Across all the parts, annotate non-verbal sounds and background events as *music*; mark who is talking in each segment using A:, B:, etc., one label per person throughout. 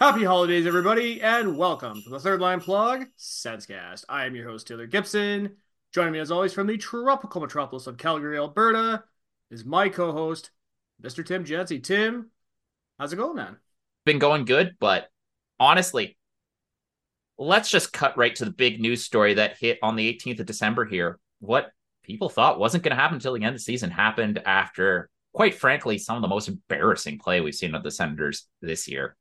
A: Happy holidays, everybody, and welcome to the Third Line Plug Senscast. I am your host, Taylor Gibson. Joining me, as always, from the tropical metropolis of Calgary, Alberta, is my co-host, Mr. Tim Jency. Tim, how's it going, man?
B: Been going good, but honestly, let's just cut right to the big news story that hit on the 18th of December here. What people thought wasn't going to happen until the end of the season happened after, quite frankly, some of the most embarrassing play we've seen of the Senators this year.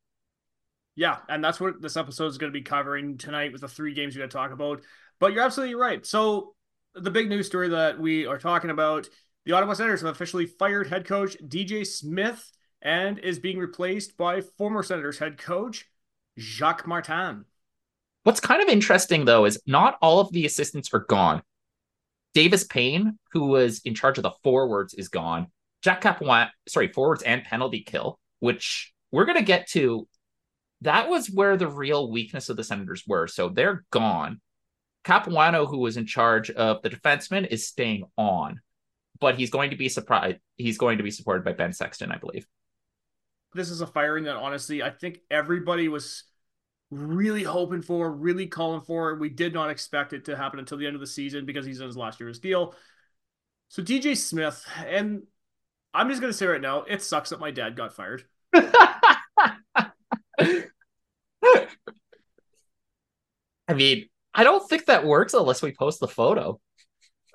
A: Yeah, and that's what this episode is going to be covering tonight with the three games we got to talk about. But you're absolutely right. So the big news story that we are talking about, the Ottawa Senators have officially fired head coach DJ Smith and is being replaced by former Senators head coach Jacques Martin.
B: What's kind of interesting though is not all of the assistants are gone. Davis Payne, who was in charge of the forwards, is gone. Jack Capuano, sorry, forwards and penalty kill, which we're going to get to that was where the real weakness of the Senators were. So they're gone. Capuano, who was in charge of the defenseman, is staying on, but he's going to be surprised. He's going to be supported by Ben Sexton, I believe.
A: This is a firing that honestly, I think everybody was really hoping for, really calling for. We did not expect it to happen until the end of the season because he's in his last year's deal. So DJ Smith, and I'm just gonna say right now, it sucks that my dad got fired. *laughs*
B: I mean, I don't think that works unless we post the photo.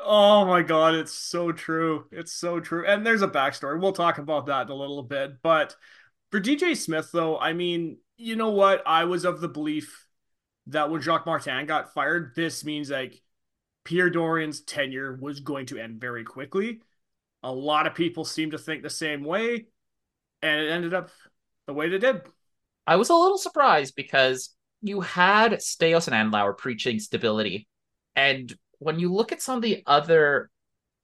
A: Oh my god, it's so true. It's so true. And there's a backstory. We'll talk about that in a little bit. But for DJ Smith, though, I mean, you know what? I was of the belief that when Jacques Martin got fired, this means like Pierre Dorion's tenure was going to end very quickly. A lot of people seem to think the same way, and it ended up the way it did.
B: I was a little surprised because you had Staios and Andlauer preaching stability. And when you look at some of the other,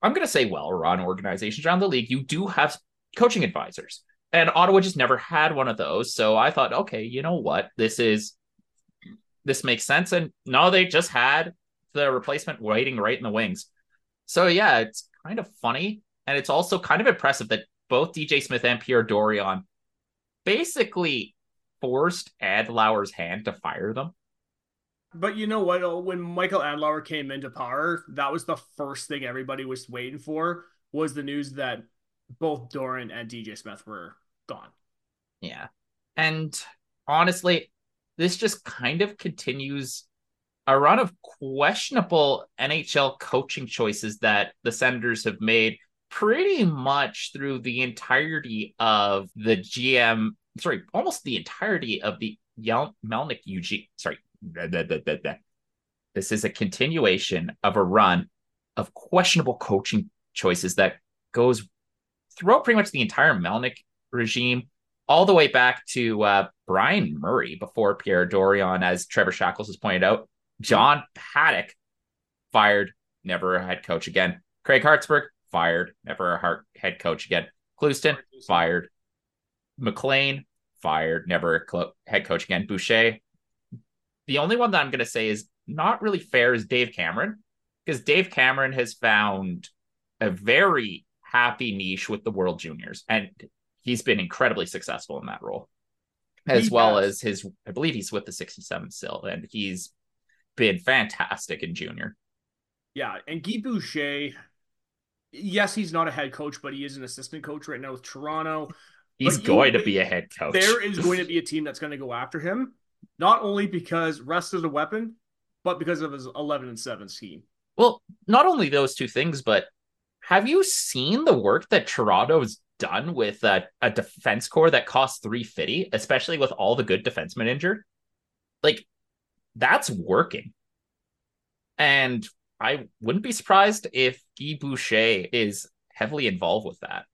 B: I'm going to say well run organizations around the league, you do have coaching advisors. And Ottawa just never had one of those. So I thought, okay, you know what? This is, this makes sense. And no, they just had the replacement waiting right in the wings. So yeah, it's kind of funny. And it's also kind of impressive that both DJ Smith and Pierre Dorion basically forced Andlauer's hand to fire them.
A: But you know what? Oh, when Michael Andlauer came into power, that was the first thing everybody was waiting for was the news that both Dorion and DJ Smith were gone.
B: Yeah. And honestly, this just kind of continues a run of questionable NHL coaching choices that the Senators have made pretty much through the entirety of the GM sorry, almost the entirety of the Yel- Melnyk Eugene. Sorry, this is a continuation of a run of questionable coaching choices that goes throughout pretty much the entire Melnyk regime, all the way back to uh, Brian Murray before Pierre Dorion, as Trevor Shackles has pointed out. John Paddock fired, never a head coach again. Craig Hartsburg fired, never a head coach again. Clouston fired, MacLean fired, never head coach again. Boucher. The only one that I'm going to say is not really fair is Dave Cameron because Dave Cameron has found a very happy niche with the World Juniors and he's been incredibly successful in that role. As he well has. as his, I believe he's with the 67 still, and he's been fantastic in junior.
A: Yeah, and Guy Boucher, yes, he's not a head coach, but he is an assistant coach right now with Toronto.
B: He's going to be a head coach.
A: There is going to *laughs* be a team that's going to go after him, not only because rest is a weapon, but because of his 11 and 7 scheme.
B: Well, not only those two things, but have you seen the work that Toronto's done with a, a defense core that costs 350, especially with all the good defensemen injured? Like, that's working. And I wouldn't be surprised if Guy Boucher is heavily involved with that.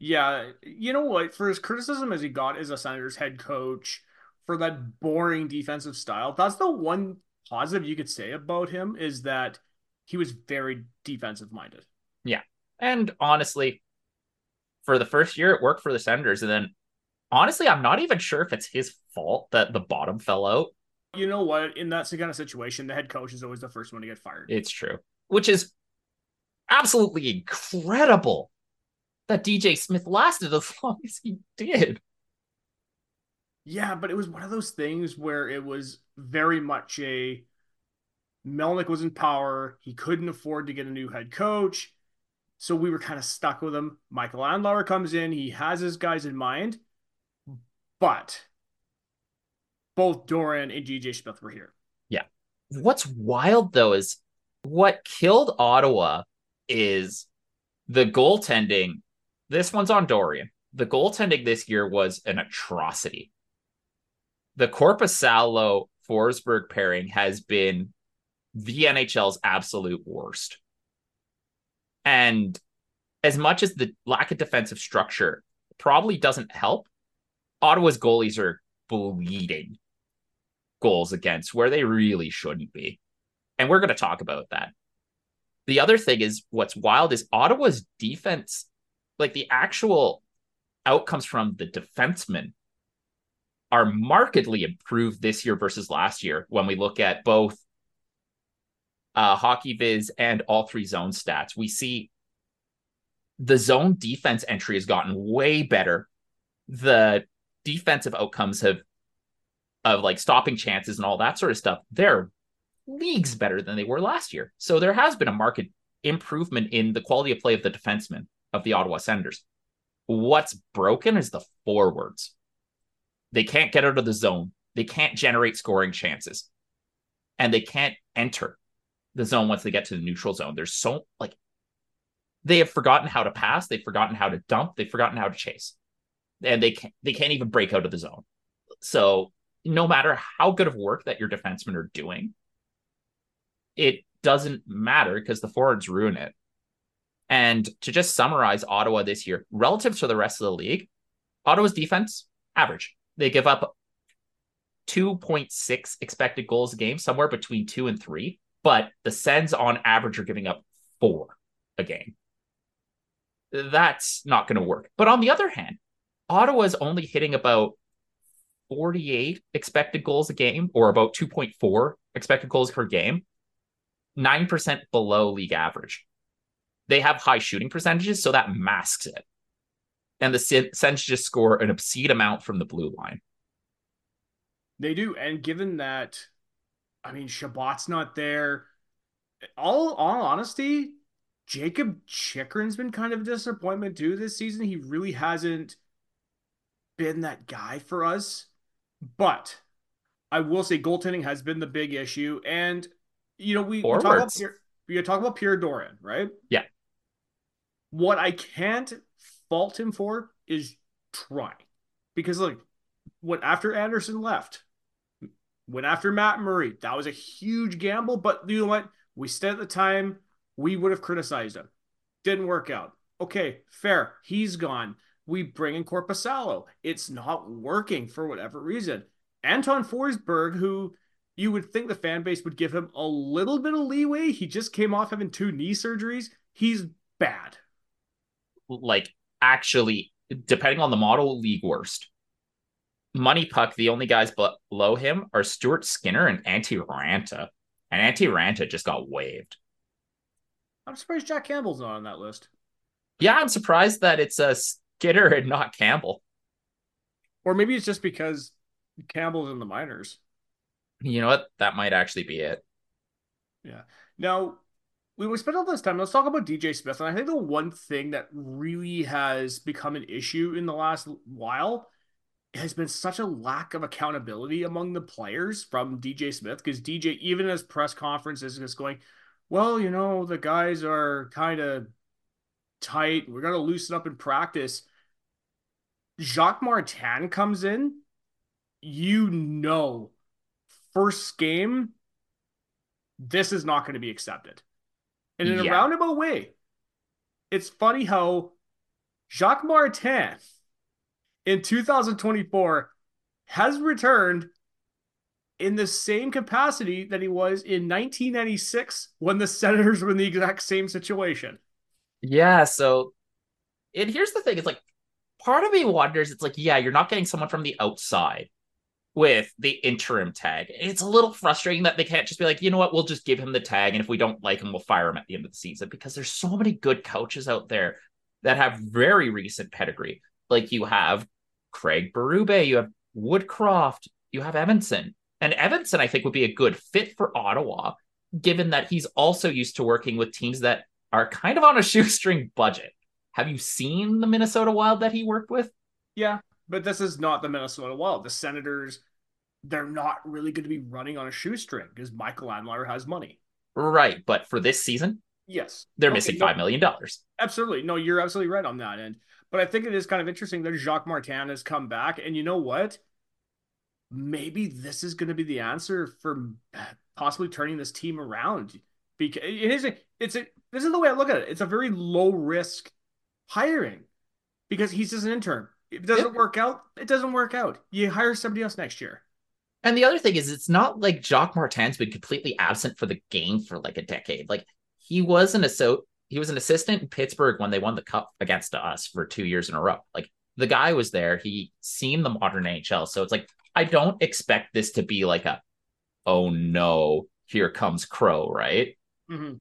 A: Yeah, you know what? For as criticism as he got as a Senators head coach for that boring defensive style, that's the one positive you could say about him is that he was very defensive minded.
B: Yeah. And honestly, for the first year, it worked for the Senators. And then honestly, I'm not even sure if it's his fault that the bottom fell out.
A: You know what? In that kind of situation, the head coach is always the first one to get fired.
B: It's true, which is absolutely incredible that DJ Smith lasted as *laughs* long as he did.
A: Yeah, but it was one of those things where it was very much a Melnyk was in power. He couldn't afford to get a new head coach. So we were kind of stuck with him. Michael Andlauer comes in. He has his guys in mind. But both Dorion and DJ Smith were here.
B: Yeah. What's wild though is what killed Ottawa is the goaltending. This one's on Dorion. The goaltending this year was an atrocity. The Korpisalo Forsberg pairing has been the NHL's absolute worst. And as much as the lack of defensive structure probably doesn't help, Ottawa's goalies are bleeding goals against where they really shouldn't be. And we're going to talk about that. The other thing is what's wild is Ottawa's defense, like the actual outcomes from the defensemen are markedly improved this year versus last year when we look at both uh, Hockey Viz and all three zone stats. We see the zone defense entry has gotten way better. The defensive outcomes have of like stopping chances and all that sort of stuff, they're leagues better than they were last year. So there has been a market improvement in the quality of play of the defensemen of the Ottawa Senators. What's broken is the forwards. They can't get out of the zone. They can't generate scoring chances. And they can't enter the zone once they get to the neutral zone. There's so like they have forgotten how to pass, they've forgotten how to dump, they've forgotten how to chase. And they can't they can't even break out of the zone. So no matter how good of work that your defensemen are doing, it doesn't matter because the forwards ruin it. And to just summarize Ottawa this year, relative to the rest of the league, Ottawa's defense, average. They give up 2.6 expected goals a game, somewhere between two and three. But the Sens on average are giving up four a game. That's not going to work. But on the other hand, Ottawa's only hitting about 48 expected goals a game or about 2.4 expected goals per game, 9% below league average. They have high shooting percentages, so that masks it. And the Sens just score an obscene amount from the blue line.
A: They do. And given that, I mean, Chabot's not there. All, all honesty, Jakob Chychrun's been kind of a disappointment too this season. He really hasn't been that guy for us. But I will say goaltending has been the big issue. And, you know, we, we talk about talk about Pierre Dorion, right?
B: Yeah.
A: What I can't fault him for is trying. Because, like, what after Anderson left, went after Matt Murray, that was a huge gamble. But you know what? We said at the time we would have criticized him. Didn't work out. Okay, fair. He's gone we bring in Korpisalo. It's not working for whatever reason. Anton Forsberg, who you would think the fan base would give him a little bit of leeway. He just came off having two knee surgeries. He's bad.
B: Like, actually, depending on the model, league worst. Money Puck, the only guys below him are Stuart Skinner and Antti Raanta. And Antti Raanta just got waived.
A: I'm surprised Jack Campbell's not on that list.
B: Yeah, I'm surprised that it's a Skinner and not Campbell.
A: Or maybe it's just because Campbell's in the minors.
B: You know what? That might actually be it.
A: Yeah. Now, we, we spent all this time. Let's talk about DJ Smith. And I think the one thing that really has become an issue in the last while has been such a lack of accountability among the players from DJ Smith. Because DJ, even as press conferences, is going, well, you know, the guys are kind of tight. We're going to loosen up in practice. Jacques Martin comes in, you know, first game, this is not going to be accepted. And in yeah. a roundabout way, it's funny how Jacques Martin in 2024 has returned in the same capacity that he was in 1996 when the Senators were in the exact same situation.
B: Yeah, so and here's the thing, it's like part of me wonders, it's like, yeah, you're not getting someone from the outside with the interim tag. It's a little frustrating that they can't just be like, you know what, we'll just give him the tag, and if we don't like him, we'll fire him at the end of the season because there's so many good coaches out there that have very recent pedigree. Like you have Craig Berube, you have Woodcroft, you have Evason. And Evason, I think, would be a good fit for Ottawa, given that he's also used to working with teams that are kind of on a *laughs* shoestring budget. Have you seen the Minnesota Wild that he worked with?
A: Yeah, but this is not the Minnesota Wild. The Senators, they're not really going to be running on a shoestring because Michael Andlauer has money.
B: Right, but for this season,
A: yes,
B: they're okay, missing five million dollars.
A: Absolutely, no, you're absolutely right on that end. But I think it is kind of interesting that Jacques Martin has come back, and you know what? Maybe this is going to be the answer for possibly turning this team around. Because it is a, it's a, this is the way I look at it. It's a very low risk hiring because he's just an intern. If it doesn't yep. work out, it doesn't work out. You hire somebody else next year.
B: And the other thing is, it's not like Jacques Martin's been completely absent for the game for like a decade. Like he was an so he was an assistant in Pittsburgh when they won the cup against us for two years in a row. Like the guy was there. He seen the modern NHL. So it's like I don't expect this to be like a oh no, here comes Crow, right? Mm-hmm.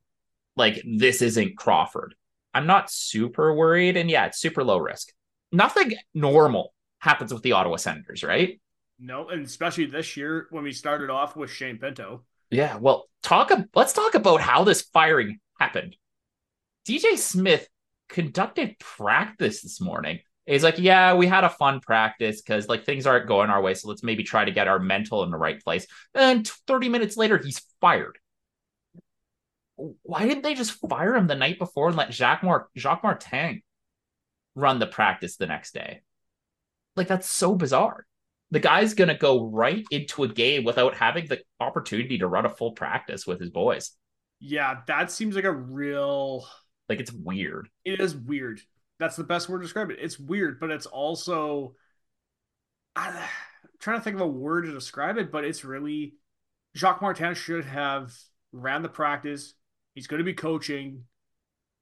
B: Like this isn't Crawford. I'm not super worried. And yeah, it's super low risk. Nothing normal happens with the Ottawa Senators, right?
A: No, and especially this year when we started off with Shane Pinto.
B: Yeah, well, talk. Let's talk about how this firing happened. DJ Smith conducted practice this morning. He's like, yeah, we had a fun practice because like things aren't going our way, so let's maybe try to get our mental in the right place. And 30 minutes later, he's fired. Why didn't they just fire him the night before and let Jacques Mar- Jacques Martin run the practice the next day? Like that's so bizarre the guy's going to go right into a game without having the opportunity to run a full practice with his boys.
A: Yeah, that seems like a real
B: like it's weird.
A: It is weird. That's the best word to describe it. It's weird, but it's also I'm trying to think of a word to describe it, but it's really Jacques Martin should have ran the practice. He's going to be coaching.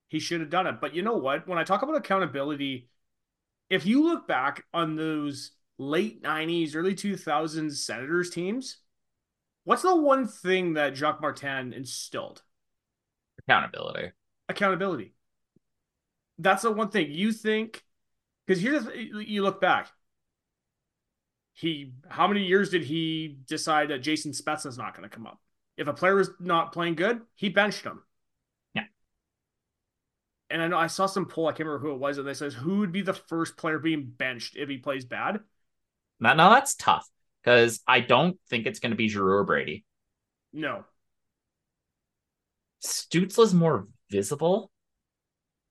A: He should have done it. But you know what? When I talk about accountability, if you look back on those late 90s, early 2000s Senators teams, what's the one thing that Jacques Martin instilled?
B: Accountability.
A: Accountability. That's the one thing you think, because here's you look back. He, how many years did he decide that Jason Spezza is not going to come up? If a player was not playing good, he benched him. And I know I saw some poll, I can't remember who it was, and they says who would be the first player being benched if he plays bad?
B: Now, now that's tough because I don't think it's going to be Giroux or Brady.
A: No.
B: Stützle's more visible,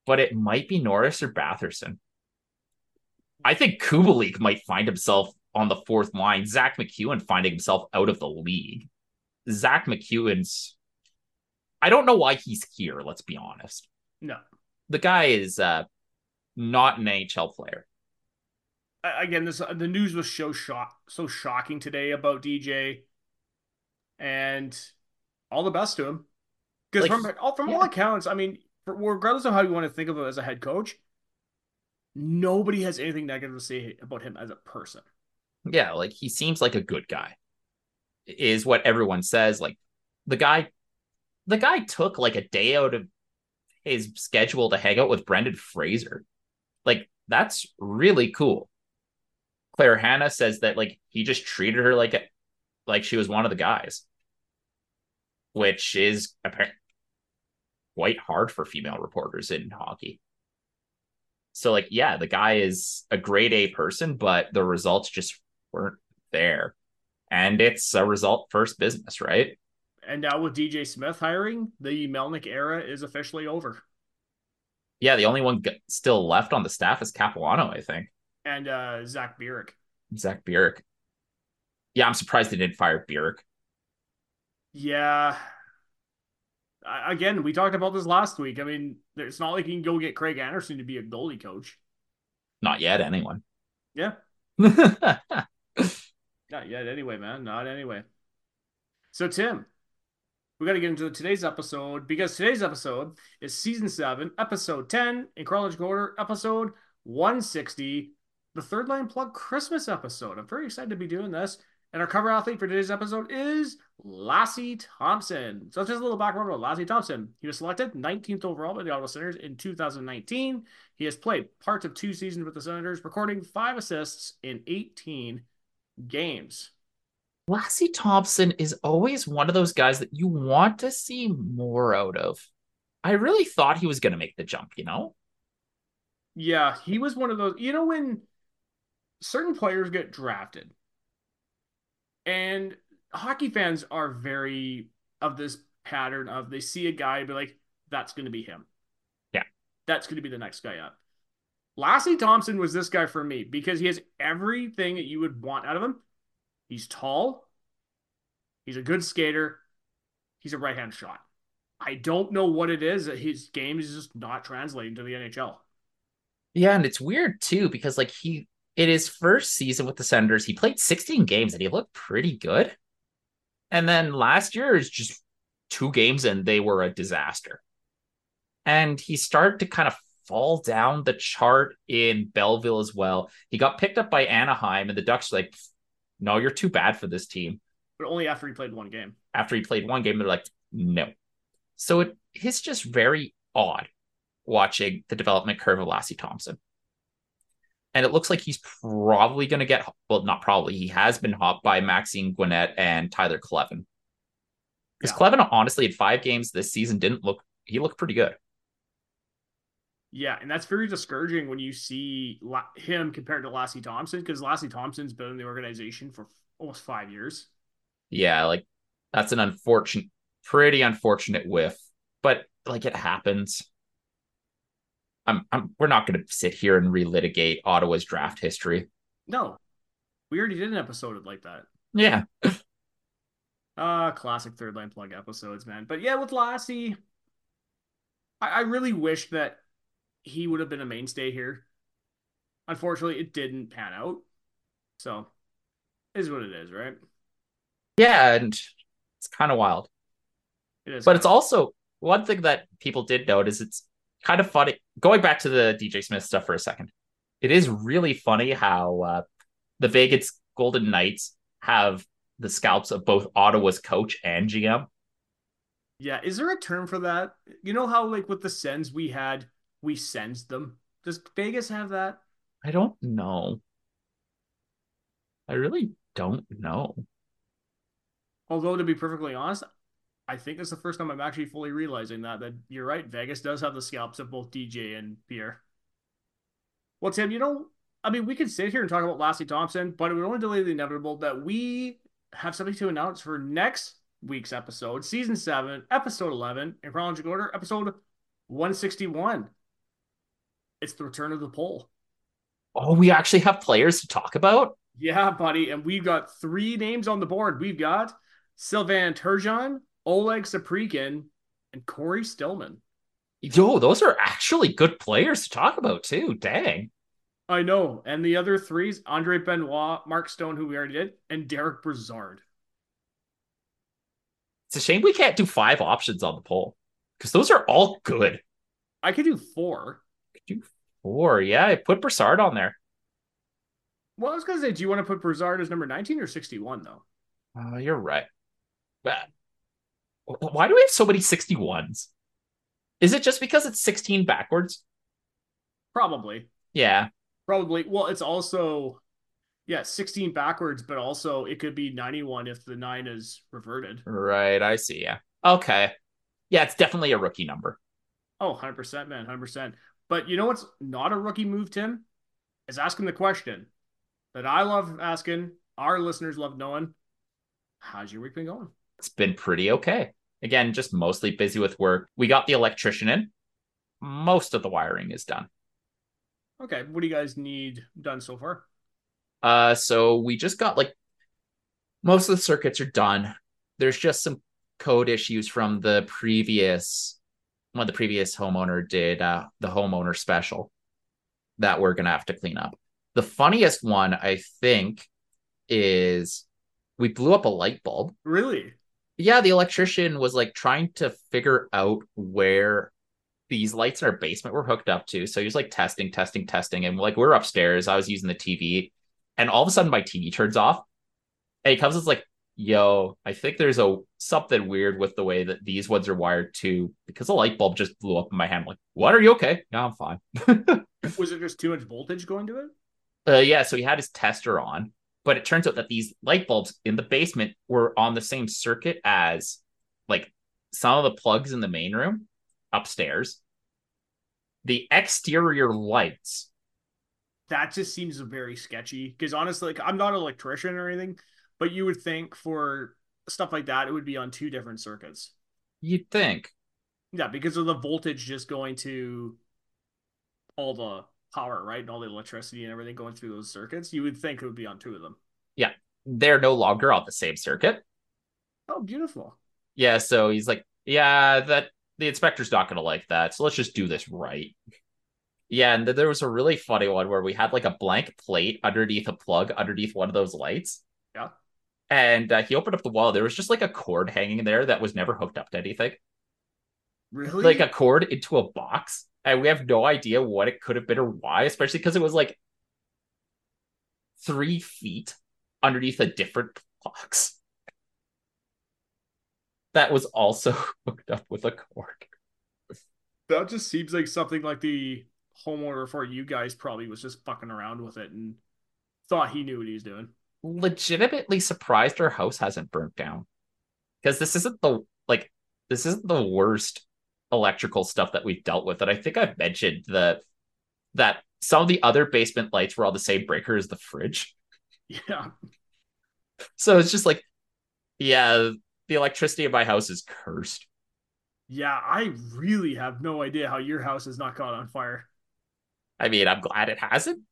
B: but it might be Norris or Batherson. I think Kubalik might find himself on the fourth line. Zack MacEwen finding himself out of the league. Zack MacEwen's. I don't know why he's here. Let's be honest.
A: No,
B: the guy is uh, not an NHL player
A: again, this the news was so shock so shocking today about DJ, and all the best to him. Because like, from all from yeah. all accounts, I mean, for, regardless of how you want to think of him as a head coach, nobody has anything negative to say about him as a person.
B: Yeah, like he seems like a good guy, is what everyone says. Like the guy, the guy took like a day out of his schedule to hang out with Brendan Fraser. Like that's really cool. Claire Hanna says that like he just treated her like a, like she was one of the guys, which is apparently quite hard for female reporters in hockey. So like yeah, the guy is a grade A person, but the results just weren't there. And it's a result first business, right?
A: And now with DJ Smith hiring, the Melnyk era is officially over.
B: Yeah, the only one still left on the staff is Capuano, I think
A: and uh, Zac Bierk.
B: Zac Bierk. Yeah, I'm surprised they didn't fire Bierk.
A: Yeah. I, again, we talked about this last week. I mean, it's not like you can go get Craig Anderson to be a goalie coach.
B: Not yet, anyone.
A: Yeah. *laughs* not yet, anyway, man. Not anyway. So, Tim, we got to get into today's episode because today's episode is season seven, episode 10 in chronological order, episode 160 the Third Line Plug Christmas episode. I'm very excited to be doing this. And our cover athlete for today's episode is Lassi Thompson. So just a little background about Lassi Thompson. He was selected 19th overall by the Ottawa Senators in 2019. He has played parts of two seasons with the Senators, recording five assists in 18 games.
B: Lassi Thompson is always one of those guys that you want to see more out of. I really thought he was going to make the jump, you know?
A: Yeah, he was one of those. You know, when certain players get drafted, and hockey fans are very of this pattern of they see a guy and be like, that's going to be him.
B: Yeah.
A: That's going to be the next guy up. Lassi Thompson was this guy for me because he has everything that you would want out of him. He's tall. He's a good skater. He's a right hand shot. I don't know what it is. That his game is just not translating to the NHL.
B: Yeah, and it's weird too because like he in his first season with the Senators, he played 16 games and he looked pretty good. And then last year is just two games and they were a disaster. And he started to kind of fall down the chart in Belleville as well. He got picked up by Anaheim, and the Ducks like, no, you're too bad for this team.
A: But only after he played one game.
B: After he played one game, they're like, no. So it it's just very odd watching the development curve of Lassi Thompson. And it looks like he's probably going to get, well, not probably, he has been hopped by Maxence Guenette and Tyler Kleven. Because yeah. Kleven, honestly, had five games this season, didn't look, he looked pretty good.
A: Yeah, and that's very discouraging when you see him compared to Lassi Thompson because Lassi Thompson's been in the organization for almost five years.
B: Yeah, like that's an unfortunate, pretty unfortunate whiff, but like it happens. I'm, I'm we're not going to sit here and relitigate Ottawa's draft history.
A: No, we already did an episode like that.
B: Yeah.
A: uh *laughs* classic third line plug episodes, man. But yeah, with Lassi, I, I really wish that he would have been a mainstay here. Unfortunately, it didn't pan out. So, is what it is, right?
B: Yeah, and it's kind of wild. It is, but it's also one thing that people did note is it's kind of funny. Going back to the DJ Smith stuff for a second, it is really funny how uh, the Vegas Golden Knights have the scalps of both Ottawa's coach and GM.
A: Yeah, is there a term for that? You know how like with the Sens we had we sensed them. Does Vegas have that?
B: I don't know. I really don't know.
A: Although to be perfectly honest, I think it's the first time I'm actually fully realizing that that you're right. Vegas does have the scalps of both DJ and Pierre. Well, Tim, you know, I mean, we could sit here and talk about Lassi Thompson, but it would only delay the inevitable that we have something to announce for next week's episode, season seven, episode eleven, in chronological order, episode one sixty one. It's the return of the poll.
B: Oh, we actually have players to talk about?
A: Yeah, buddy. And we've got three names on the board. We've got Sylvain Turgeon, Oleg Saprykin, and Cory Stillman.
B: Yo, those are actually good players to talk about too. Dang.
A: I know. And the other threes, Andre Benoit, Mark Stone, who we already did, and Derek Brassard.
B: It's a shame we can't do five options on the poll because those are all good.
A: I could do four
B: do four. Yeah, I put Brassard on there.
A: Well, I was gonna say, do you want to put Brassard as number 19 or 61 though?
B: Uh, you're right. But why do we have so many 61s? Is it just because it's 16 backwards?
A: Probably.
B: Yeah.
A: Probably. Well, it's also yeah, 16 backwards, but also it could be 91 if the nine is reverted.
B: Right, I see. Yeah. Okay. Yeah, it's definitely a rookie number.
A: Oh, 100%, man. 100%. But you know what's not a rookie move, Tim? Is asking the question that I love asking, our listeners love knowing. How's your week been going?
B: It's been pretty okay. Again, just mostly busy with work. We got the electrician in. Most of the wiring is done.
A: Okay. What do you guys need done so far?
B: Uh so we just got like most of the circuits are done. There's just some code issues from the previous when the previous homeowner did uh, the homeowner special that we're gonna have to clean up. The funniest one I think is we blew up a light bulb.
A: Really?
B: Yeah, the electrician was like trying to figure out where these lights in our basement were hooked up to. So he was like testing, testing, testing. And like we're upstairs. I was using the TV. And all of a sudden my TV turns off. And he comes and like, yo, I think there's a something weird with the way that these ones are wired too, because the light bulb just blew up in my hand. I'm like, what? Are you okay? Yeah, I'm fine. *laughs*
A: was it just too much voltage going to it?
B: Uh, yeah. So he had his tester on, But it turns out that these light bulbs in the basement were on the same circuit as like some of the plugs in the main room upstairs. The exterior lights.
A: That just seems very sketchy because honestly, like I'm not an electrician or anything, but you would think for stuff like that, it would be on two different circuits.
B: You'd think.
A: Yeah, because of the voltage just going to all the power, right? And all the electricity and everything going through those circuits. You would think it would be on two of them.
B: Yeah. They're no longer on the same circuit.
A: Oh, beautiful.
B: Yeah, so he's like, yeah, that the inspector's not going to like that. So let's just do this right. Yeah, and then there was a really funny one where we had like a blank plate underneath a plug underneath one of those lights.
A: Yeah.
B: And uh, he opened up the wall. There was just like a cord hanging there that was never hooked up to anything.
A: Really?
B: Like a cord into a box. And we have no idea what it could have been or why, especially because it was like three feet underneath a different box that was also *laughs* hooked up with a cord.
A: That just seems like something like the homeowner for you guys probably was just fucking around with it and thought he knew what he was doing.
B: Legitimately surprised our house hasn't burnt down. Because this isn't the like this isn't the worst electrical stuff that we've dealt with. And I think I've mentioned the that some of the other basement lights were all the same breaker as the fridge.
A: Yeah.
B: So it's just like, yeah, the electricity in my house is cursed.
A: Yeah, I really have no idea how your house has not caught on fire.
B: I mean, I'm glad it hasn't.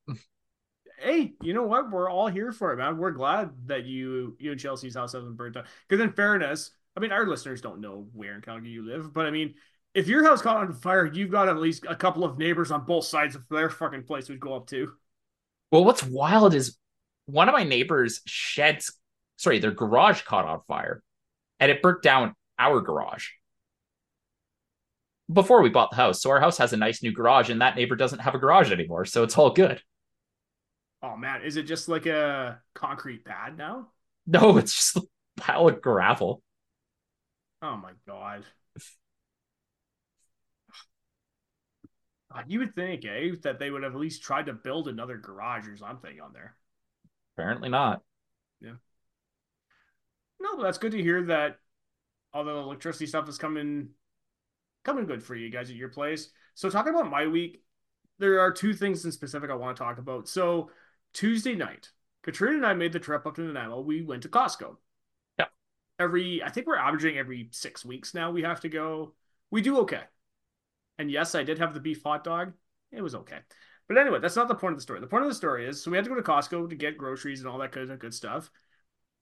A: Hey, you know what? We're all here for it, man. We're glad that you you and Chelsea's house hasn't burned down. Because in fairness, I mean, our listeners don't know where in Calgary you live, but I mean, if your house caught on fire, you've got at least a couple of neighbors on both sides of their fucking place would go up too.
B: Well, what's wild is one of my neighbors' sheds, sorry, their garage caught on fire and it burnt down our garage before we bought the house. So our house has a nice new garage, and that neighbor doesn't have a garage anymore. So it's all good.
A: Oh man, is it just like a concrete pad now?
B: No, *laughs* it's just a pile of gravel.
A: Oh my god. You would think, eh, that they would have at least tried to build another garage or something on there.
B: Apparently not.
A: Yeah. No, but that's good to hear that all the electricity stuff is coming coming good for you guys at your place. So talking about my week, there are two things in specific I want to talk about. So Tuesday night, Katrina and I made the trip up to Nanaimo. We went to Costco.
B: Yeah.
A: Every I think we're averaging every six weeks now. We have to go. We do okay. And yes, I did have the beef hot dog. It was okay. But anyway, that's not the point of the story. The point of the story is so we had to go to Costco to get groceries and all that kind of good stuff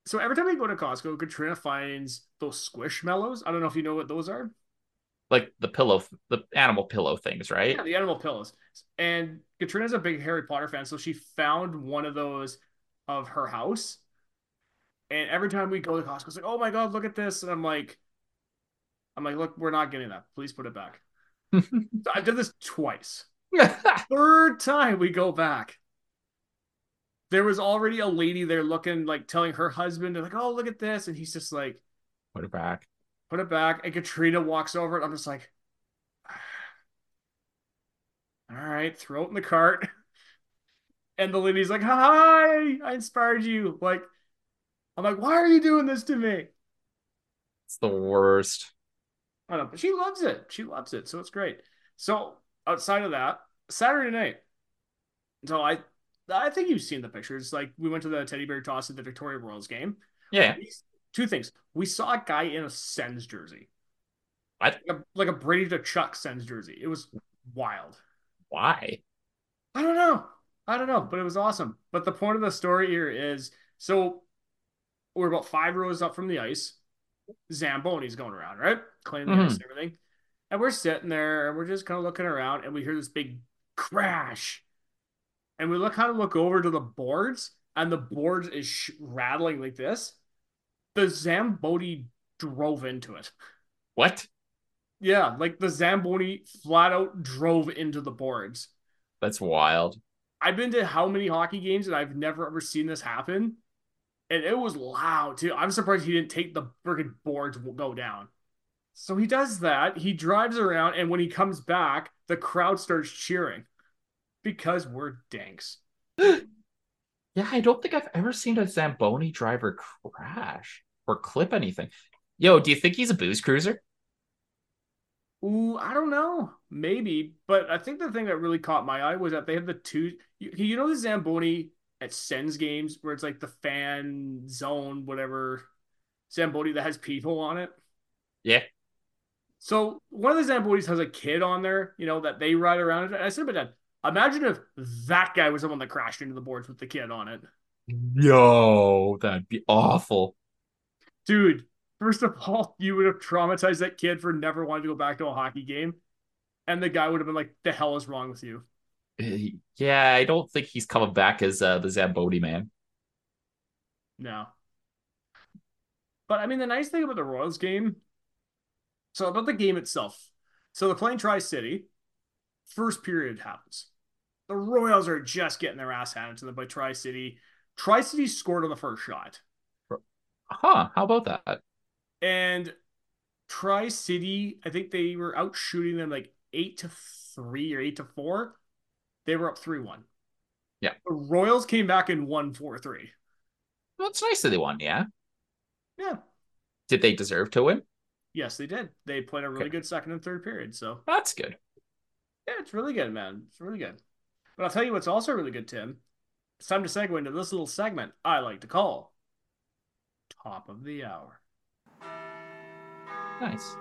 A: so every time we go to Costco, Katrina finds those squishmallows. I don't know if you know what those are.
B: Like the pillow, the animal pillow things, right?
A: Yeah, the animal pillows. And Katrina's a big Harry Potter fan, so she found one of those of her house. And every time we go to Costco, it's like, oh my god, look at this. And I'm like, I'm like, look, we're not getting that. Please put it back. *laughs* so I did this twice. *laughs* Third time we go back there was already a lady there looking like telling her husband like oh look at this and he's just like
B: put it back
A: put it back and katrina walks over and i'm just like all right throw it in the cart. *laughs* And the lady's like hi i inspired you. Like i'm like why are you doing this to me?
B: It's the worst.
A: I know but she loves it. She loves it so it's great. So outside of that saturday night. So i I think you've seen the pictures. Like we went to the teddy bear toss at the Victoria Royals game.
B: Yeah.
A: Two things. We saw a guy in a Sens jersey.
B: What?
A: Like a, like a Brady Tkachuk Sens jersey. It was wild.
B: Why?
A: I don't know. I don't know, but it was awesome. But the point of the story here is so we're about five rows up from the ice. Zamboni's going around, right? Cleaning the mm-hmm. ice and everything. And we're sitting there and we're just kind of looking around and we hear this big crash and we look kind of look over to the boards, and the boards is sh- rattling like this. The Zamboni drove into it.
B: What?
A: Yeah, like the Zamboni flat out drove into the boards.
B: That's wild.
A: I've been to how many hockey games and I've never ever seen this happen. And it was loud too. I'm surprised he didn't take the freaking boards go down. So he does that. He drives around, and when he comes back, the crowd starts cheering because we're danks. *gasps* *laughs*
B: Yeah, I don't think I've ever seen a Zamboni driver crash or clip anything. Yo, do you think he's a booze cruiser?
A: Ooh, I don't know. Maybe. But I think the thing that really caught my eye was that they have the two. You, you know the Zamboni at Sens games where it's like the fan zone, whatever Zamboni that has people on it?
B: Yeah.
A: So one of the Zambonis has a kid on there, you know, that they ride around. I said, but Dad, imagine if that guy was the one that crashed into the boards with the kid on it.
B: Yo, that'd be awful.
A: Dude, first of all, *laughs* you would have traumatized that kid for never wanting to go back to a hockey game. And the guy would have been like, the hell is wrong with you?
B: Uh, yeah, I don't think he's coming back as uh, the Zamboni man.
A: No. But I mean, the nice thing about the Royals game, so about the game itself. So they're playing Tri City. First period happens. The Royals are just getting their ass handed to them by Tri City. Tri City scored on the first shot.
B: Huh, how about that?
A: And Tri City, I think they were out shooting them like eight to three or eight to four. They were up three one.
B: Yeah.
A: The Royals came back and won four three.
B: Well, it's nice that they won, yeah.
A: Yeah.
B: Did they deserve to win?
A: Yes, they did. They played a really
B: Okay.
A: good second and third period. So
B: That's good.
A: yeah, it's really good, man. It's really good. But I'll tell you what's also really good, Tim. It's time to segue into this little segment I like to call Top of the Hour.
B: Nice.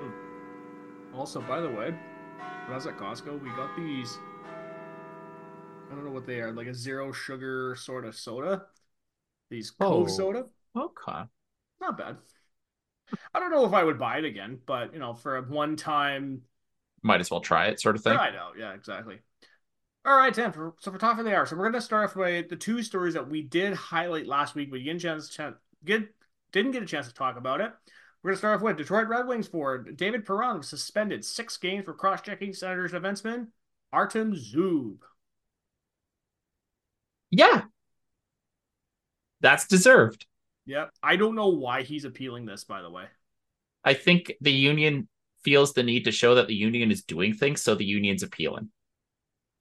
B: Hmm.
A: Also, by the way, when I was at Costco, we got these. I don't know what they are, like a zero sugar sort of soda. These Cove
B: Oh.
A: soda.
B: Okay.
A: Not bad. I don't know if I would buy it again, but you know, for a one time
B: Might as well try it, sort of thing.
A: I know, yeah, exactly. All right, Tim. For, so for top of the hour, so we're gonna start off with the two stories that we did highlight last week, but you didn't chance, chance get didn't get a chance to talk about it. We're gonna start off with Detroit Red Wings forward David Perron was suspended six games for cross-checking Senators defenseman Artem Zub.
B: Yeah. That's deserved.
A: Yep, I don't know why he's appealing this, by the way.
B: I think the union feels the need to show that the union is doing things, so the union's appealing.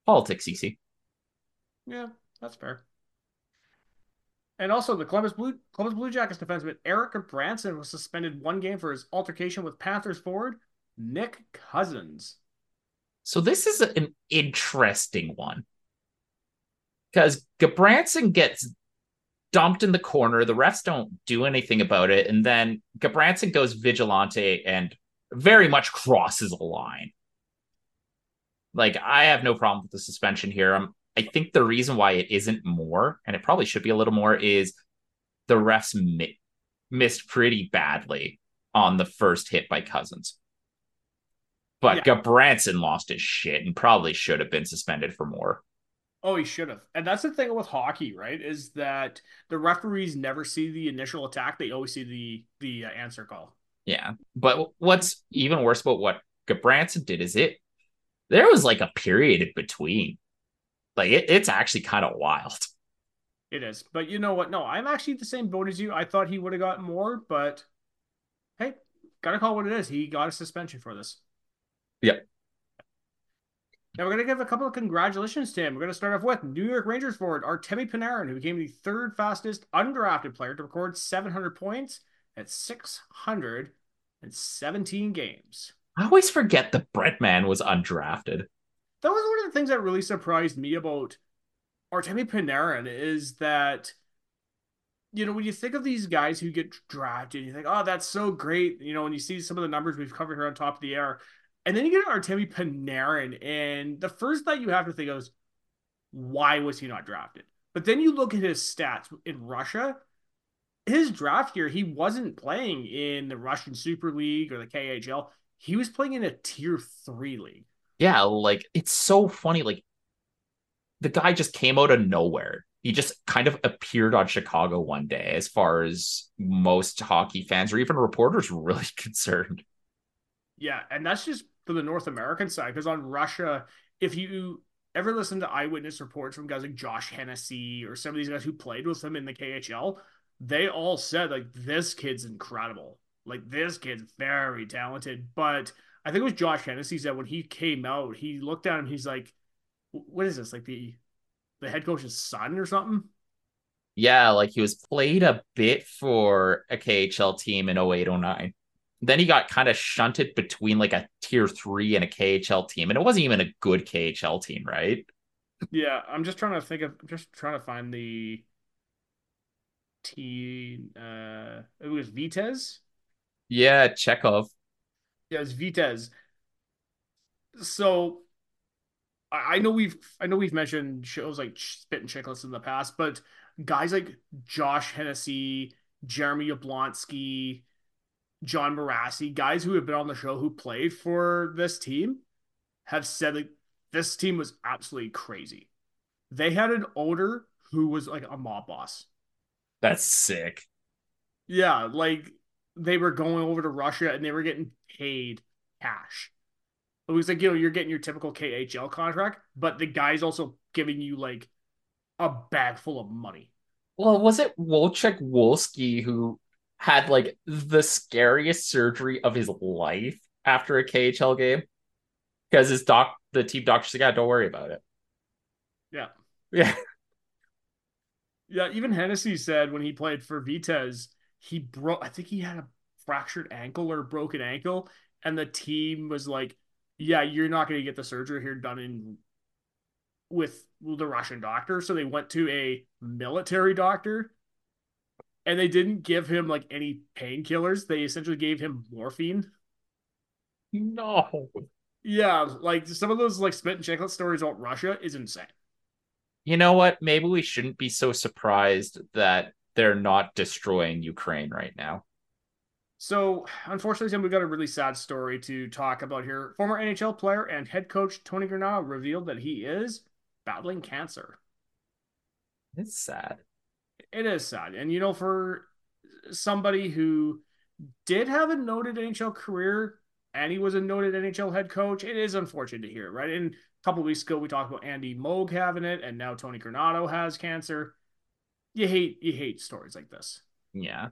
B: Politics, easy.
A: Yeah, that's fair. And also, the Columbus Blue Columbus Blue Jackets defenseman Eric Branson was suspended one game for his altercation with Panthers forward Nick Cousins.
B: So this is an interesting one. Because Gudbranson gets dumped in the corner. The refs don't do anything about it. And then Gudbranson goes vigilante and very much crosses a line. Like, I have no problem with the suspension here. Um, I think the reason why it isn't more, and it probably should be a little more, is the refs mi- missed pretty badly on the first hit by Cousins. But
A: Yeah.
B: Gudbranson lost his shit and probably should have been suspended for more.
A: Oh, he should have. And that's the thing with hockey, right? Is that the referees never see the initial attack; they always see the the uh, answer call.
B: Yeah. But what's even worse about what Gudbranson did is it there was like a period in between. Like it, it's actually kind of wild.
A: It is, but you know what? No, I'm actually the same boat as you. I thought he would have gotten more, but hey, gotta call what it is. He got a suspension for this.
B: Yep.
A: Now we're gonna give a couple of congratulations to him. We're gonna start off with New York Rangers forward Artemi Panarin, who became the third fastest undrafted player to record 700 points at 617 games.
B: I always forget that Breadman was undrafted.
A: That was one of the things that really surprised me about Artemi Panarin is that you know when you think of these guys who get drafted, you think, oh, that's so great. You know, when you see some of the numbers we've covered here on top of the air, and then you get Artemi Panarin, and the first thing you have to think of is why was he not drafted? But then you look at his stats in Russia. His draft year, he wasn't playing in the Russian Super League or the KHL. He was playing in a tier three league.
B: Yeah, like it's so funny. Like the guy just came out of nowhere. He just kind of appeared on Chicago one day, as far as most hockey fans or even reporters were *laughs* really concerned.
A: Yeah, and that's just for the North American side. Because on Russia, if you ever listen to eyewitness reports from guys like Josh Hennessy or some of these guys who played with him in the KHL, they all said like this kid's incredible. Like this kid's very talented. But I think it was Josh Hennessy said when he came out, he looked at him, he's like, "What is this? Like the the head coach's son or something.
B: Yeah, like he was played a bit for a KHL team in 0809. Then he got kind of shunted between like a tier three and a KHL team. And it wasn't even a good KHL team, right?
A: Yeah, I'm just trying to think of I'm just trying to find the team. Uh, it was Vityaz.
B: Yeah, Chekhov.
A: Yeah, it's Vityaz. So I, I know we've I know we've mentioned shows like Spittin' Chiclets in the past, but guys like Josh Hennessy, Jeremy Yablonski, John Mirasty, guys who have been on the show who played for this team, have said like this team was absolutely crazy. They had an owner who was like a mob boss.
B: That's sick.
A: Yeah, like they were going over to Russia and they were getting paid cash. It was like, you know, you're getting your typical KHL contract, but the guy's also giving you like a bag full of money.
B: Well, was it Wojciech Wolski who had like the scariest surgery of his life after a KHL game? Because his doc, the team doctor said, "Yeah, don't worry about it."
A: Yeah, *laughs*
B: yeah,
A: yeah. Even Hennessy said when he played for Vityaz, he broke. I think he had a fractured ankle or broken ankle, and the team was like, "Yeah, you're not going to get the surgery here done in with the Russian doctor." So they went to a military doctor, and they didn't give him like any painkillers. They essentially gave him morphine.
B: No.
A: Yeah, like some of those like spit and chiclet stories about Russia is insane.
B: You know what? Maybe we shouldn't be so surprised that they're not destroying Ukraine right now.
A: So, unfortunately, Tim, we've got a really sad story to talk about here. Former NHL player and head coach Tony Granato revealed that he is battling cancer.
B: It's sad.
A: It is sad. And, you know, for somebody who did have a noted NHL career and he was a noted NHL head coach, it is unfortunate to hear, right? And couple weeks ago, we talked about Andy Moog having it, and now Tony Granato has cancer. You hate you hate stories like this.
B: Yeah,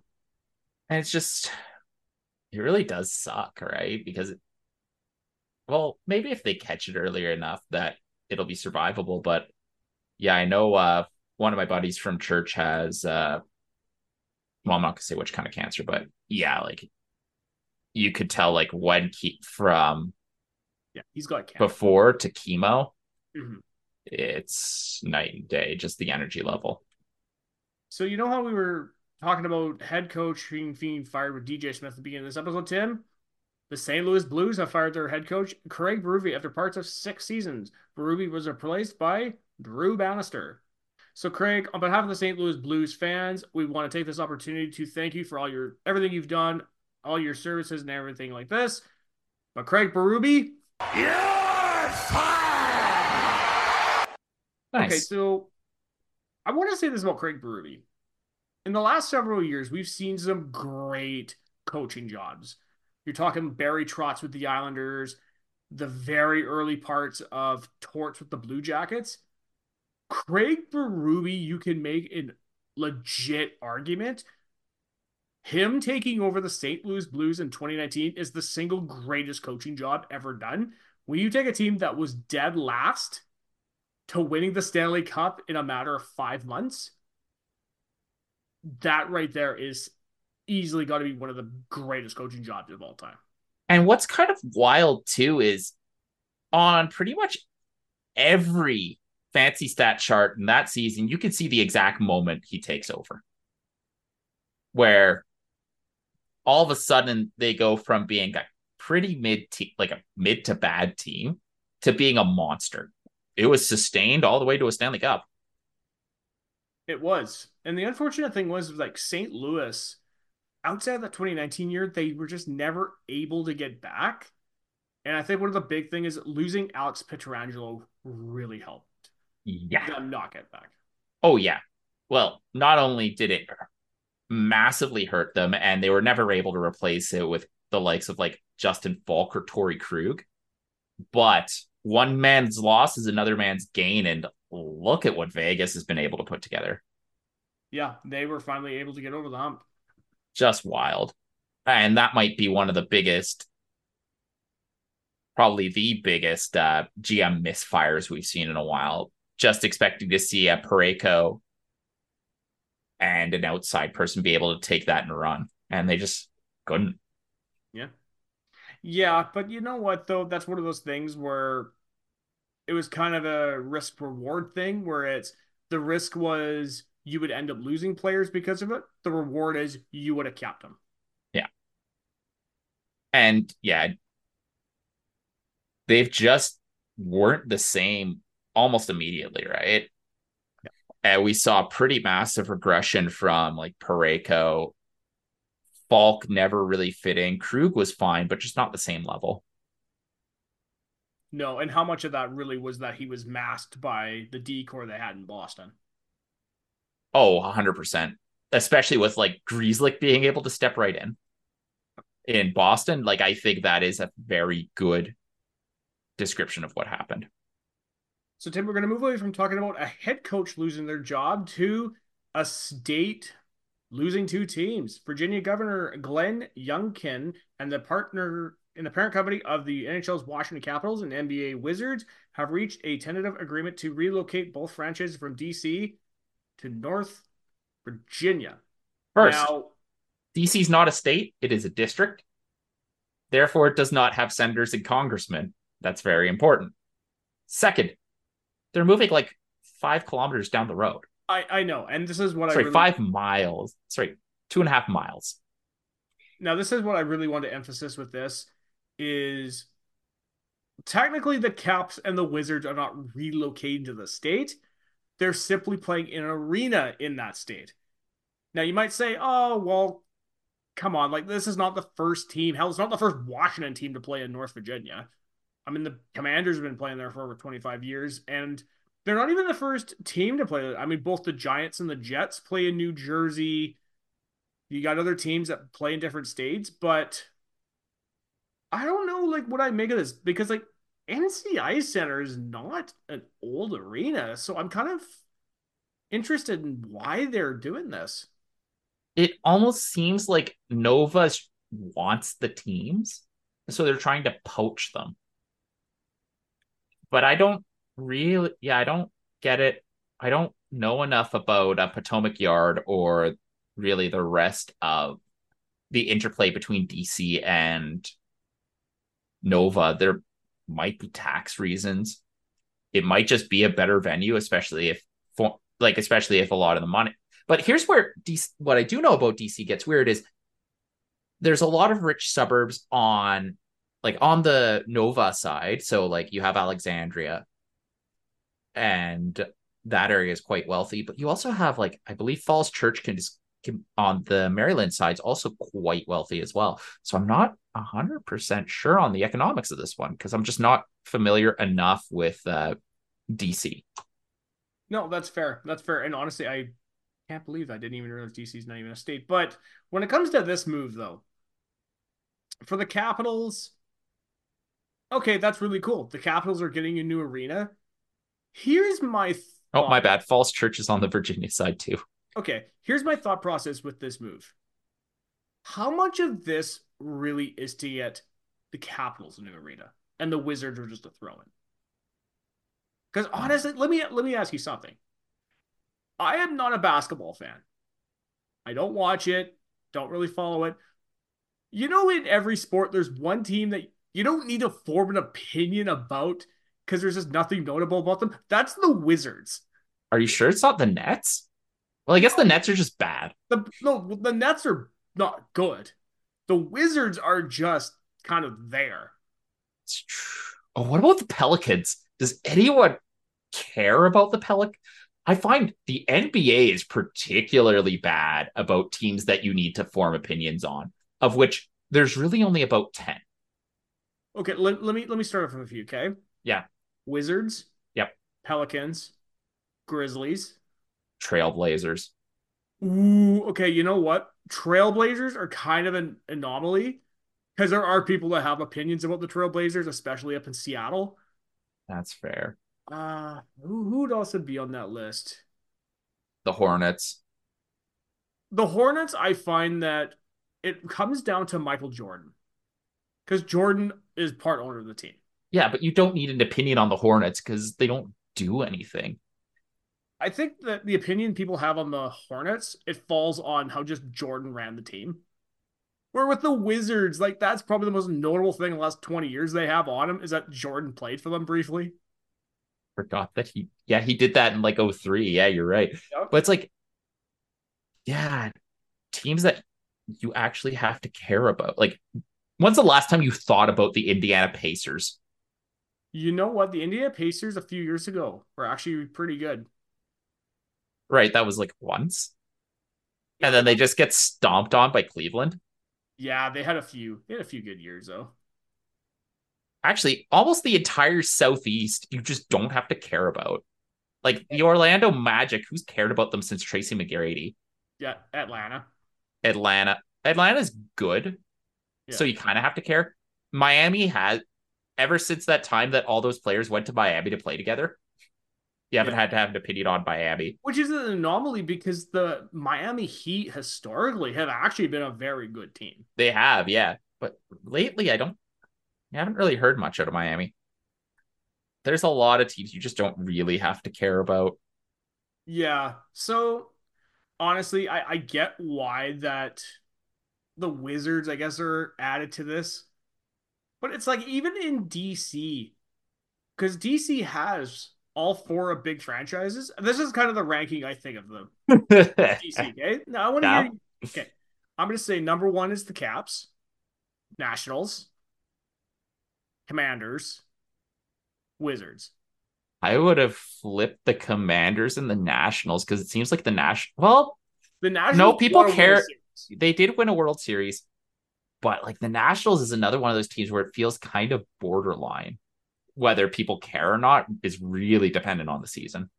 B: and it's just it really does suck, right? Because, it, well, maybe if they catch it earlier enough that it'll be survivable. But yeah, I know uh, one of my buddies from church has, uh, well, I'm not gonna say which kind of cancer, but yeah, like you could tell like when ke- from
A: yeah he's got cancer.
B: before to chemo,
A: mm-hmm.
B: it's night and day, just the energy level.
A: So you know how we were talking about head coach being, being fired with DJ Smith at the beginning of this episode, Tim? The St. Louis Blues have fired their head coach, Craig Berube, after parts of six seasons. Berube was replaced by Drew Bannister. So, Craig, on behalf of the St. Louis Blues fans, we want to take this opportunity to thank you for all your everything you've done, all your services, and everything like this. But Craig Berube, you're fired. Nice. Okay, so I want to say this about Craig Berube. In the last several years, we've seen some great coaching jobs. You're talking Barry Trotz with the Islanders, the very early parts of Torts with the Blue Jackets. Craig Berube, you can make a legit argument. Him taking over the St. Louis Blues in 2019 is the single greatest coaching job ever done. When you take a team that was dead last to winning the Stanley Cup in a matter of five months, that right there is easily got to be one of the greatest coaching jobs of all time.
B: And what's kind of wild too is on pretty much every fancy stat chart in that season, you can see the exact moment he takes over. Where all of a sudden they go from being a pretty mid team, like a mid to bad team, to being a monster. It was sustained all the way to a Stanley Cup.
A: It was. And the unfortunate thing was like St. Louis, outside of the 2019 year, they were just never able to get back. And I think one of the big thing is losing Alex Pietrangelo really helped.
B: Yeah.
A: Them not get back.
B: Oh yeah. Well, not only did it massively hurt them, and they were never able to replace it with the likes of like Justin Faulk or Torey Krug, but one man's loss is another man's gain. And look at what Vegas has been able to put together.
A: Yeah, they were finally able to get over the hump.
B: Just wild. And that might be one of the biggest, probably the biggest uh, GM misfires we've seen in a while. just expecting to see a Parayko and an outside person be able to take that and run. And they just couldn't.
A: Yeah. Yeah, but you know what though? That's one of those things where it was kind of a risk reward thing where it's the risk was you would end up losing players because of it. The reward is you would have kept them.
B: Yeah. And yeah, they've just weren't the same almost immediately, right? And we saw pretty massive regression from like Parayko. Faulk never really fit in. Krug was fine, but just not the same level.
A: No, and how much of that really was that he was masked by the decor they had in Boston?
B: Oh, 100%. Especially with like Grzelcyk being able to step right in in Boston. Like, I think that is a very good description of what happened.
A: So, Tim, we're going to move away from talking about a head coach losing their job to a state losing two teams. Virginia Governor Glenn Youngkin and the partner in the parent company of the NHL's Washington Capitals and NBA Wizards have reached a tentative agreement to relocate both franchises from DC to North Virginia.
B: First, now, DC is not a state, it is a district. Therefore, it does not have senators and congressmen. That's very important. Second, they're moving like five kilometers down the road.
A: I, I know. And this is what
B: sorry,
A: I really...
B: five miles. Sorry, two and a half miles.
A: Now, this is what I really want to emphasize with this is technically the Caps and the Wizards are not relocating to the state. They're simply playing in an arena in that state. Now you might say, "Oh, well, come on! Like this is not the first team. Hell, it's not the first Washington team to play in North Virginia. I mean, the Commanders have been playing there for over 25 years, and they're not even the first team to play. I mean, both the Giants and the Jets play in New Jersey. You got other teams that play in different states, but I don't know like what I make of this because like MCI Center is not an old arena, so I'm kind of interested in why they're doing this.
B: It almost seems like Nova wants the teams, so they're trying to poach them. But I don't really, yeah, I don't get it. I don't know enough about uh, Potomac Yard or really the rest of the interplay between DC and Nova, there might be tax reasons. It might just be a better venue, especially if for like especially if a lot of the money. But here's where DC, what I do know about DC gets weird is there's a lot of rich suburbs on like on the Nova side. So like you have Alexandria and that area is quite wealthy, but you also have like I believe Falls Church can just on the Maryland side is also quite wealthy as well. So I'm not 100% sure on the economics of this one because I'm just not familiar enough with uh, DC.
A: No, that's fair. That's fair. And honestly, I can't believe I didn't even realize DC is not even a state. But when it comes to this move, though, for the Capitals, okay, that's really cool. The Capitals are getting a new arena. Here's my.
B: Thought. Oh, my bad. Falls Church is on the *laughs* Virginia side, too.
A: Okay, here's my thought process with this move. How much of this really is to get the Capitals a new arena and the Wizards are just a throw in? Because hmm. honestly, let me let me ask you something. I am not a basketball fan. I don't watch it, don't really follow it. You know, in every sport, there's one team that you don't need to form an opinion about because there's just nothing notable about them. That's the Wizards.
B: Are you sure it's not the Nets? Well, I guess the Nets are just bad.
A: The no, the Nets are not good. The Wizards are just kind of there.
B: Oh, what about the Pelicans? Does anyone care about the Pelic? I find the NBA is particularly bad about teams that you need to form opinions on, of which there's really only about 10.
A: Okay, let, let me let me start off with a few, okay?
B: Yeah.
A: Wizards.
B: Yep.
A: Pelicans. Grizzlies.
B: Trailblazers.
A: Ooh, okay. You know what? Trailblazers are kind of an anomaly because there are people that have opinions about the Trailblazers, especially up in Seattle.
B: That's fair.
A: Uh, who who'd also be on that list?
B: The Hornets.
A: The Hornets, I find that it comes down to Michael Jordan because Jordan is part owner of the team.
B: Yeah, but you don't need an opinion on the Hornets because they don't do anything.
A: I think that the opinion people have on the Hornets, it falls on how just Jordan ran the team. Where with the Wizards, like that's probably the most notable thing in the last 20 years they have on him is that Jordan played for them briefly.
B: Forgot that he, yeah, he did that in like 03. Yeah, you're right. Yep. But it's like, yeah, teams that you actually have to care about. Like, when's the last time you thought about the Indiana Pacers?
A: You know what? The Indiana Pacers a few years ago were actually pretty good.
B: Right. That was like once. And then they just get stomped on by Cleveland.
A: Yeah, they had a few. They had a few good years though.
B: Actually, almost the entire Southeast, you just don't have to care about. Like the Orlando Magic, who's cared about them since Tracy McGrady?
A: Yeah, Atlanta.
B: Atlanta. Atlanta's good. Yeah. So you kind of have to care. Miami has ever since that time that all those players went to Miami to play together. You haven't yeah. had to have an opinion on Miami.
A: Which is an anomaly because the Miami Heat historically have actually been a very good team.
B: They have, yeah. But lately I don't I haven't really heard much out of Miami. There's a lot of teams you just don't really have to care about.
A: Yeah. So honestly, I, I get why that the Wizards, I guess, are added to this. But it's like even in DC, because DC has all four of big franchises. This is kind of the ranking I think of them. *laughs* DC, okay? Now I want to hear. Okay, I'm going to say number one is the Caps, Nationals, Commanders, Wizards.
B: I would have flipped the Commanders and the Nationals because it seems like the National. Well, the Nationals. No people care. They did win a World Series, but like the Nationals is another one of those teams where it feels kind of borderline. Whether people care or not is really dependent on the season.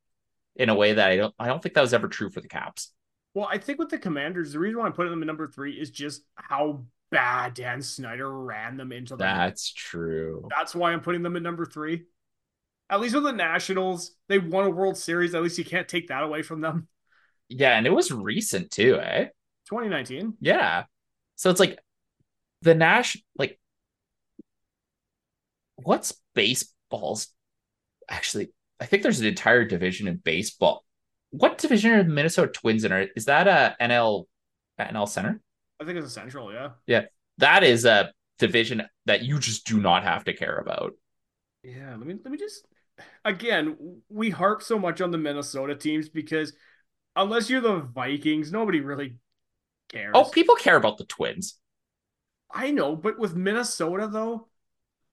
B: In a way that I don't, I don't think that was ever true for the Caps.
A: Well, I think with the Commanders, the reason why I'm putting them in number three is just how bad Dan Snyder ran them into.
B: The That's true.
A: That's why I'm putting them in number three. At least with the Nationals, they won a World Series. At least you can't take that away from them.
B: Yeah, and it was recent too, eh?
A: 2019.
B: Yeah. So it's like the Nash like what's baseball's actually I think there's an entire division in baseball. What division are the Minnesota Twins in? Is that a NL NL Center?
A: I think it's a Central, yeah.
B: Yeah. That is a division that you just do not have to care about.
A: Yeah, let me let me just again, we harp so much on the Minnesota teams because unless you're the Vikings, nobody really cares.
B: Oh, people care about the Twins.
A: I know, but with Minnesota though,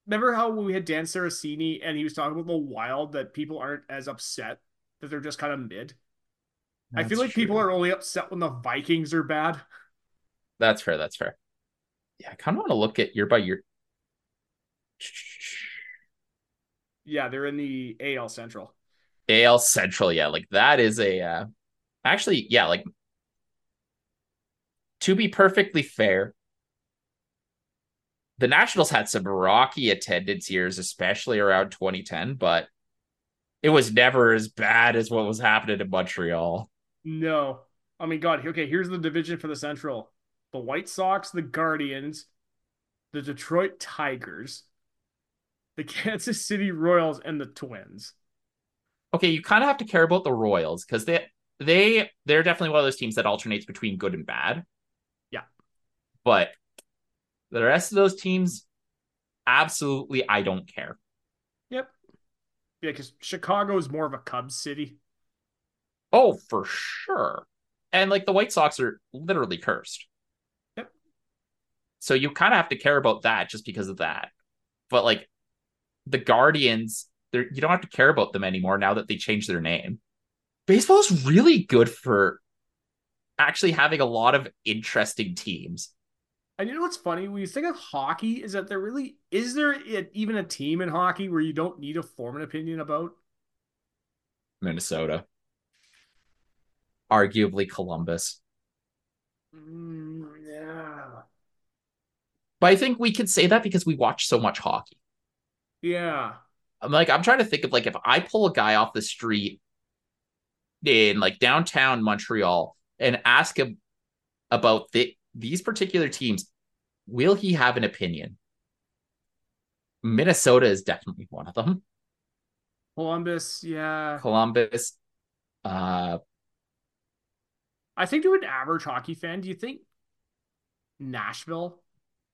A: remember how we had Dan Saraceni and he was talking about the Wild that people aren't as upset that they're just kind of mid. That's I feel like true. people are only upset when the Vikings are bad.
B: That's fair. That's fair. Yeah, I kind of want to look at year by year.
A: Yeah, they're in the AL Central.
B: AL Central, yeah, like that is a uh, actually, yeah, like to be perfectly fair, the Nationals had some rocky attendance years, especially around 2010, but it was never as bad as what was happening in Montreal.
A: No. I mean, God, okay, here's the division for the Central the White Sox, the Guardians, the Detroit Tigers, the *laughs* Kansas City Royals, and the Twins.
B: Okay, you kind of have to care about the Royals because they they they're definitely one of those teams that alternates between good and bad. But the rest of those teams, absolutely, I don't care.
A: Yep. Yeah, because Chicago is more of a Cubs city.
B: Oh, for sure. And like the White Sox are literally cursed.
A: Yep.
B: So you kind of have to care about that just because of that. But like the Guardians, you don't have to care about them anymore now that they changed their name baseball is really good for actually having a lot of interesting teams.
A: And you know what's funny? When you think of hockey, is that there really is there even a team in hockey where you don't need to form an opinion about?
B: Minnesota. Arguably Columbus.
A: Mm, yeah.
B: But I think we can say that because we watch so much hockey.
A: Yeah.
B: I'm like, I'm trying to think of like if I pull a guy off the street in like downtown Montreal and ask him about the, these particular teams, will he have an opinion? Minnesota is definitely one of them.
A: Columbus, yeah.
B: Columbus. Uh,
A: I think to an average hockey fan, do you think Nashville?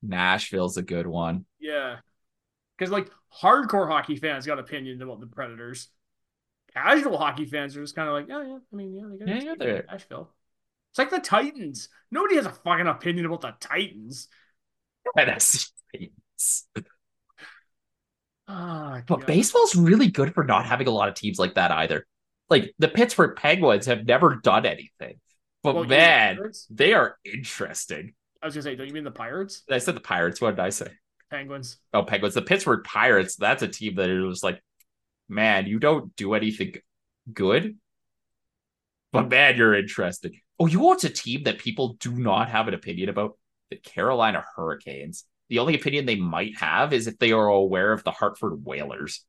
B: Nashville's a good one.
A: Yeah. Because like hardcore hockey fans got opinions about the Predators. Casual hockey fans are just kind of like, oh yeah, I mean, yeah, they got
B: Yeah, yeah,
A: Nashville. It's like the Titans. Nobody has a fucking opinion about the Titans. *laughs*
B: NFC Titans.
A: Ah,
B: But
A: God.
B: baseball's really good for not having a lot of teams like that either. Like the Pittsburgh Penguins have never done anything. But
A: Well, mean the
B: man, they are interesting.
A: I was gonna say, don't you mean the Pirates?
B: I said the Pirates. What did I say?
A: Penguins.
B: Oh, Penguins. The Pittsburgh Pirates. That's a team that it was like, man, you don't do anything good, but man, you're interesting. Oh, you know what's a team that people do not have an opinion about? The Carolina Hurricanes. The only opinion they might have is if they are aware of the Hartford Whalers.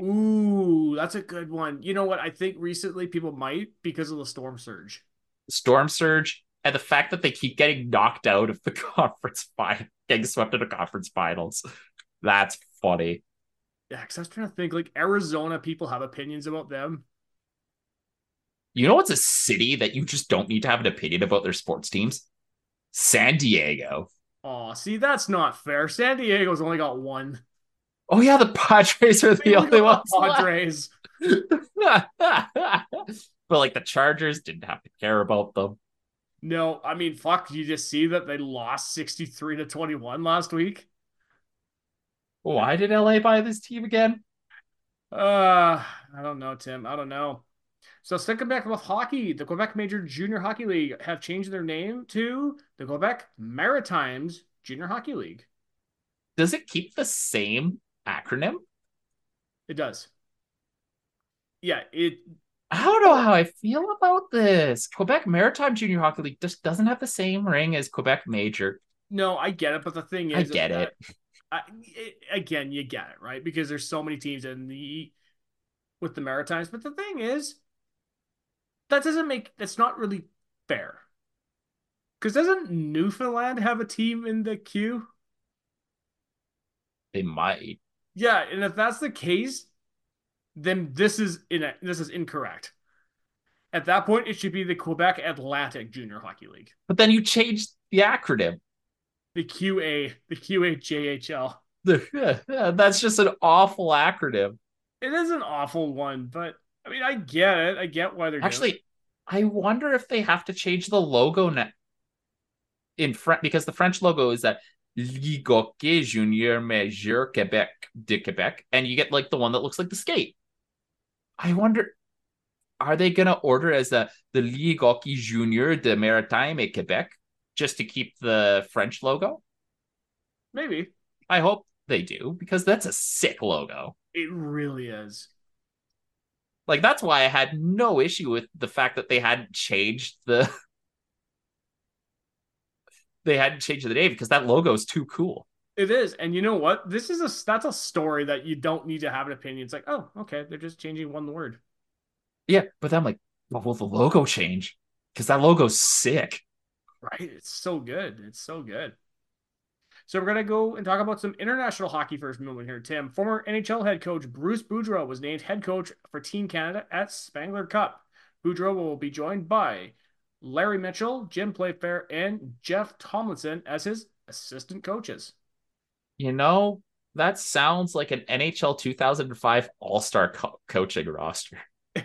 A: Ooh, that's a good one. You know what? I think recently people might because of the storm surge.
B: Storm Surge, and the fact that they keep getting knocked out of the *laughs* conference final, getting swept into conference finals. That's funny.
A: Yeah, because I was trying to think like Arizona people have opinions about them.
B: You know what's a city that you just don't need to have an opinion about their sports teams? San Diego.
A: Oh, see, that's not fair. San Diego's only got one.
B: Oh yeah, the Padres are the *laughs*
A: only
B: only ones.
A: Padres. *laughs*
B: but like the Chargers didn't have to care about them.
A: No, I mean, fuck. You just see that they lost sixty-three to twenty-one last week.
B: Why did LA buy this team again?
A: Uh, I don't know, Tim. I don't know. So sticking back with hockey, the Quebec Major Junior Hockey League have changed their name to the Quebec Maritimes Junior Hockey League.
B: Does it keep the same acronym?
A: It does. Yeah, it
B: I don't know how I feel about this. Quebec Maritime Junior Hockey League just doesn't have the same ring as Quebec Major.
A: no, I get it, but the thing is,
B: I get
A: that-
B: it.
A: I, it, again, you get it, right? Because there's so many teams in the with the Maritimes, but the thing is, that doesn't make that's not really fair. Because doesn't Newfoundland have a team in the queue?
B: They might.
A: Yeah, and if that's the case, then this is in this is incorrect. At that point, it should be the Quebec Atlantic Junior Hockey League,
B: But then you changed the acronym.
A: the QA, the QAJHL. *laughs*
B: That's just an awful acronym.
A: It is an awful one, but I mean, I get it. I get why they're doing.
B: Actually, I wonder if they have to change the logo now in French because the French logo is that Ligue Hockey Junior Major Quebec de Quebec, and you get like the one that looks like the skate. I wonder, are they gonna order as the the Ligue Hockey Junior de Maritime et Quebec just to keep the French logo?
A: maybe
B: I hope they do because that's a sick logo.
A: it really is.
B: Like that's why I had no issue with the fact that they hadn't changed the *laughs* they hadn't changed the name because that logo is too cool.
A: It is, and you know what? This is a that's a story that you don't need to have an opinion. It's like, oh, okay, they're just changing one word.
B: Yeah, but then I'm like, well, will the logo change? Because that logo's sick.
A: Right? It's so good. It's so good. So we're gonna go and talk about some international hockey first moment here. Tim, former NHL head coach Bruce Boudreau was named head coach for Team Canada at Spengler Cup. Boudreau will be joined by Larry Mitchell, Jim Playfair, and Jeff Tomlinson as his assistant coaches.
B: You know, that sounds like an NHL 2005 All Star co- coaching roster. *laughs*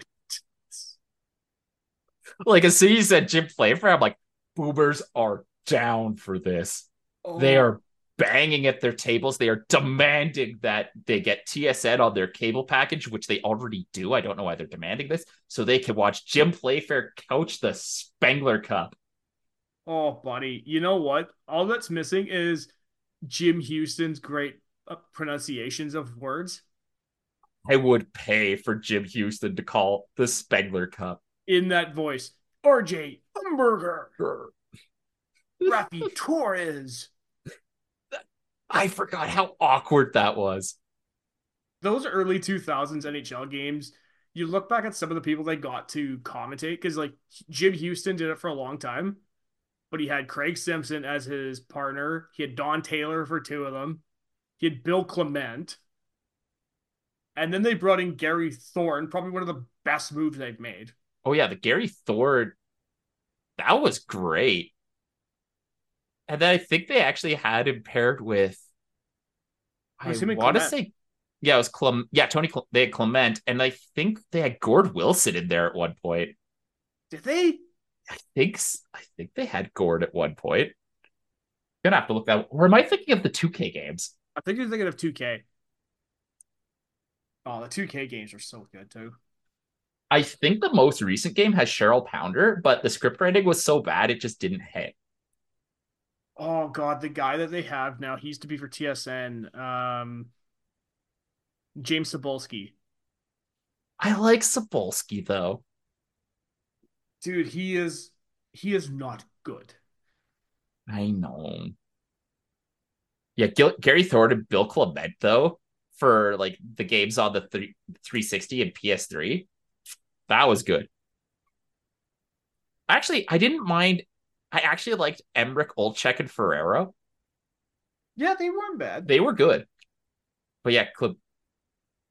B: like as soon as you said Jim Playfair, I'm like, boomers are down for this. They
A: Oh,
B: are banging at their tables. They are demanding that they get TSN on their cable package, which they already do. I don't know why they're demanding this, so they can watch Jim Playfair coach the Spengler Cup.
A: Oh, buddy, you know what? All that's missing is Jim Hughson's great uh, pronunciations of words
B: I would pay for Jim Hughson to call the Spengler Cup.
A: in that voice. RJ Umberger, Raffi Torres.
B: I forgot how awkward that was.
A: Those early 2000s NHL games, you look back at some of the people they got to commentate because, like, Jim Hughson did it for a long time, but he had Craig Simpson as his partner. He had Don Taylor for two of them. He had Bill Clement. And then they brought in Gary Thorne, probably one of the best moves they've made.
B: Oh yeah, the Gary Thor. That was great. And then I think they actually had him paired with. I want to say, yeah, it was Clem. Yeah, Tony. They had Clement, and I think they had Gord Wilson in there at one point.
A: Did they?
B: I think. I think they had Gord at one point. Gonna have to look that. Or am I thinking of the 2K games?
A: I think you're thinking of 2K. Oh, the 2K games are so good too.
B: I think the most recent game has Cheryl Pounder, but the script writing was so bad it just didn't hit.
A: Oh god, the guy that they have now, he used to be for TSN. Um James Cebulski.
B: I like Cebulski though.
A: Dude, he is he is not good.
B: I know. Yeah, Gil- Gary Thornton, and Bill Clement though for like the games on the th- 360 and PS3. That was good. Actually, I didn't mind. I actually liked Emrick, Olczyk, and Ferraro.
A: Yeah, they weren't bad.
B: They were good. But yeah, Klib-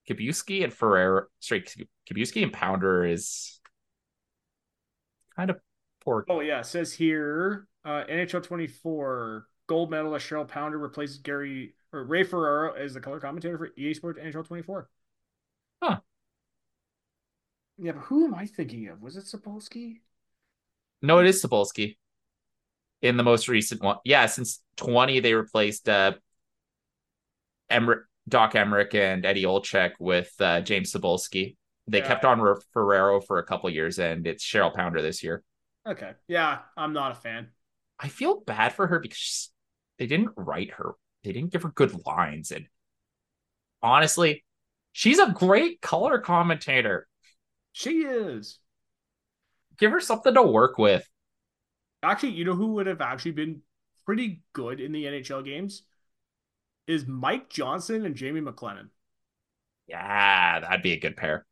B: Kibuski and Ferraro, sorry, Kibuski and Pounder is kind of poor.
A: Oh yeah, it says here uh, NHL 24 gold medalist Cheryl Pounder replaces Gary or Ray Ferraro as the color commentator for EA Sports NHL 24.
B: Huh.
A: Yeah, but who am I thinking of? Was it Sapolsky?
B: No, it is Sapolsky. In the most recent one. Yeah, since 20, they replaced uh Emrick, Doc Emrick and Eddie Olczyk with uh, James Cebulski. They yeah. kept on Ferraro for a couple years, and it's Cheryl Pounder this year.
A: Okay. Yeah, I'm not a fan.
B: I feel bad for her because they didn't write her. They didn't give her good lines. And honestly, she's a great color commentator.
A: She is.
B: Give her something to work with.
A: Actually, you know who would have actually been pretty good in the NHL games? Is Mike Johnson and Jamie McLennan.
B: Yeah, that'd be a good pair.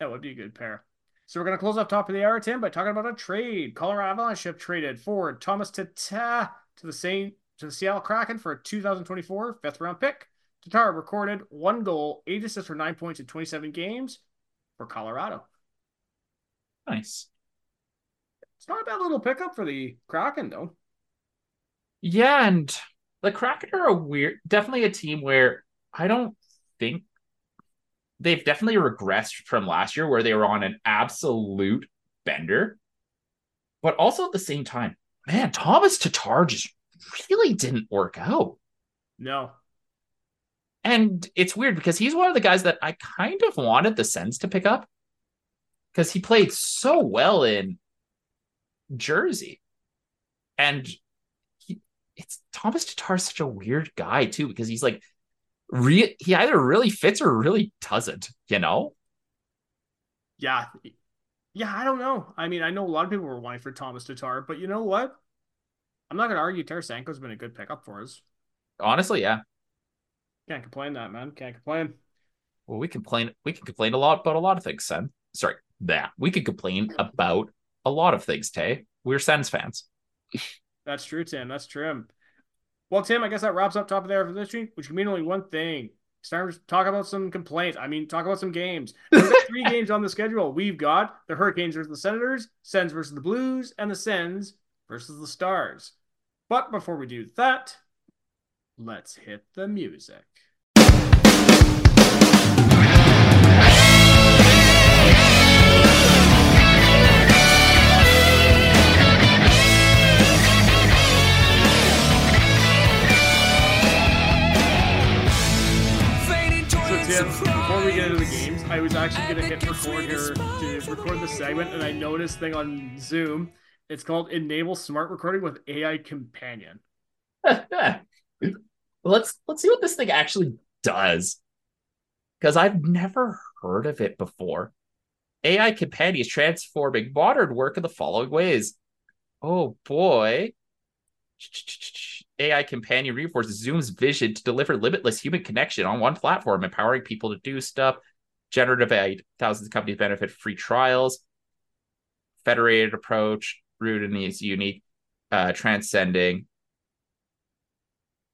A: That would be a good pair. So we're going to close off top of the hour, Tim, by talking about a trade. Colorado Avalanche have traded forward Thomas Tatar to the Saint to the Seattle Kraken for a 2024 fifth round pick. Tatar recorded one goal, eight assists for nine points in 27 games for Colorado.
B: Nice.
A: It's not a bad little pickup for the Kraken, though.
B: Yeah, and the Kraken are a weird, definitely a team where I don't think they've definitely regressed from last year where they were on an absolute bender. But also at the same time, man, Thomas Tatar just really didn't work out.
A: No.
B: And it's weird because he's one of the guys that I kind of wanted the Sens to pick up because he played so well in Jersey. And he, it's Thomas Tatar is such a weird guy too because he's like re- he either really fits or really doesn't, you know?
A: Yeah. Yeah, I don't know. I mean, I know a lot of people were wanting for Thomas Tatar, but you know what? I'm not going to argue Tarasenko's been a good pickup for us.
B: Honestly, yeah.
A: Can't complain that, man. Can't complain.
B: Well, we complain we can complain a lot about a lot of things, son. Sorry, that. We could complain about a lot of things, Tay. We're Sens fans.
A: That's true, Tim. That's true. Well, Tim, I guess that wraps up top of there for this week, which can mean only one thing. It's time to talk about some complaints. I mean, talk about some games. We've three *laughs* games on the schedule. We've got the Hurricanes versus the Senators, Sens versus the Blues, and the Sens versus the Stars. But before we do that, let's hit the music. Before we get into the games, I was actually going to hit record here to record the segment, and I noticed thing on Zoom. It's called Enable Smart Recording with AI Companion. *laughs*
B: let's let's see what this thing actually does, because I've never heard of it before. AI Companion is transforming modern work in the following ways. Oh boy. AI companion reinforces Zoom's vision to deliver limitless human connection on one platform, empowering people to do stuff. Generative AI, thousands of companies benefit free trials. Federated approach, rooted in these unique, uh, transcending.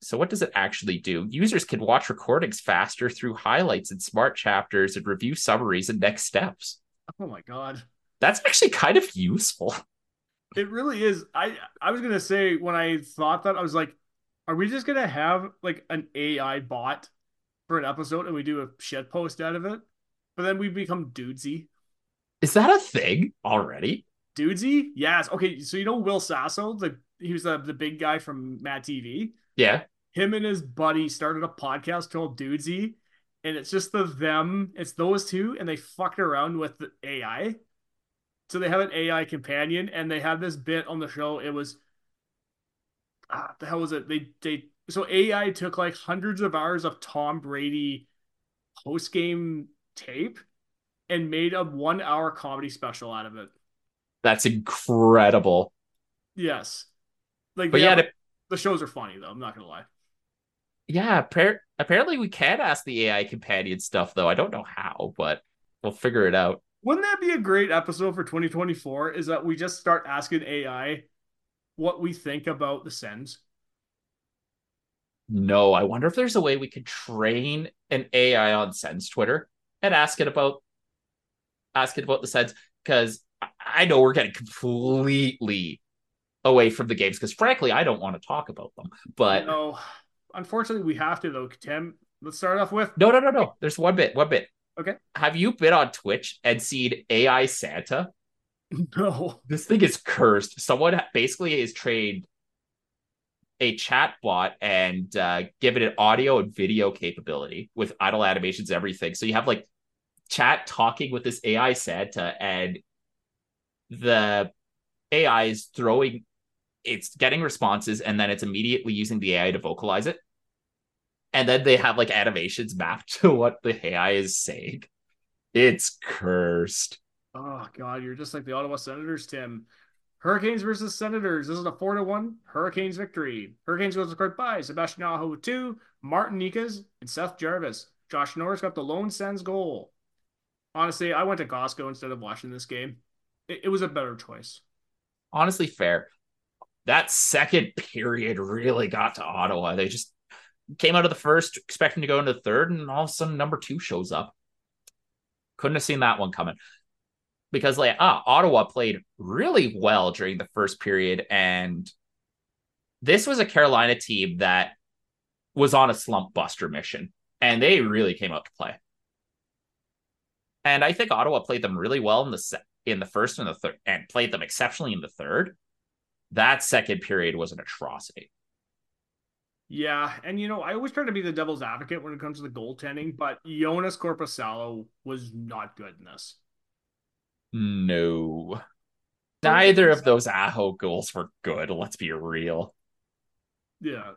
B: So, what does it actually do? Users can watch recordings faster through highlights and smart chapters and review summaries and next steps.
A: Oh my god.
B: That's actually kind of useful.
A: It really is. I I was gonna say when I thought that I was like, are we just gonna have like an AI bot for an episode and we do a shit post out of it? But then we become dudesy.
B: Is that a thing already?
A: Dudesy? Yes. Okay, so you know Will Sasso, the he was the, the big guy from Mad TV.
B: Yeah.
A: Him and his buddy started a podcast called Dudesy, and it's just the them, it's those two, and they fucked around with the AI. So they have an AI companion, and they had this bit on the show. It was ah, the hell was it? They they so AI took like hundreds of hours of Tom Brady post game tape and made a one hour comedy special out of it.
B: That's incredible.
A: Yes. Like
B: But yeah,
A: have-
B: to-
A: the shows are funny though, I'm not gonna lie.
B: yeah. Appar- apparently, we can ask the AI companion stuff, though. I don't know how, but we'll figure it out.
A: Wouldn't that be a great episode for 2024? Is that we just start asking AI what we think about the Sens?
B: No, I wonder if there's a way we could train an AI on Sens Twitter and ask it about ask it about the Sens because I- I know we're getting completely away from the games because frankly I don't want to talk about them. But
A: no, unfortunately, we have to though. Tim, let's start off with
B: no, no, no, no. There's one bit, one bit.
A: Okay.
B: Have you been on Twitch and seen AI Santa?
A: no.
B: This thing is cursed. Someone basically is trained a chat bot and uh, given it audio and video capability with idle animations, everything. So you have like chat talking with this AI Santa, and the AI is throwing, it's getting responses, and then it's immediately using the AI to vocalize it. And then they have like animations mapped *laughs* to what the AI is saying. It's cursed.
A: Oh God, you're just like the Ottawa Senators, Tim. Hurricanes versus Senators. This is a four to one Hurricanes victory. Hurricanes goes scored by Sebastian Aho two, Martin Necas, and Seth Jarvis. Josh Norris got the lone Sens goal. Honestly, I went to Costco instead of watching this game. It, it was a better choice.
B: honestly fair. That second period really got to Ottawa. They just came out of the first expecting to go into the third, and all of a sudden number two shows up. Couldn't have seen that one coming. Because like ah, Ottawa played really well during the first period, and this was a Carolina team that was on a slump buster mission, and they really came out to play. And I think Ottawa played them really well in the se- in the first and the third, and played them exceptionally in the third. That second period was an atrocity.
A: Yeah, and you know, I always try to be the devil's advocate when it comes to the goaltending, but Joonas Korpisalo was not good in this.
B: No, neither of those Aho goals were good. Let's be real.
A: Yeah.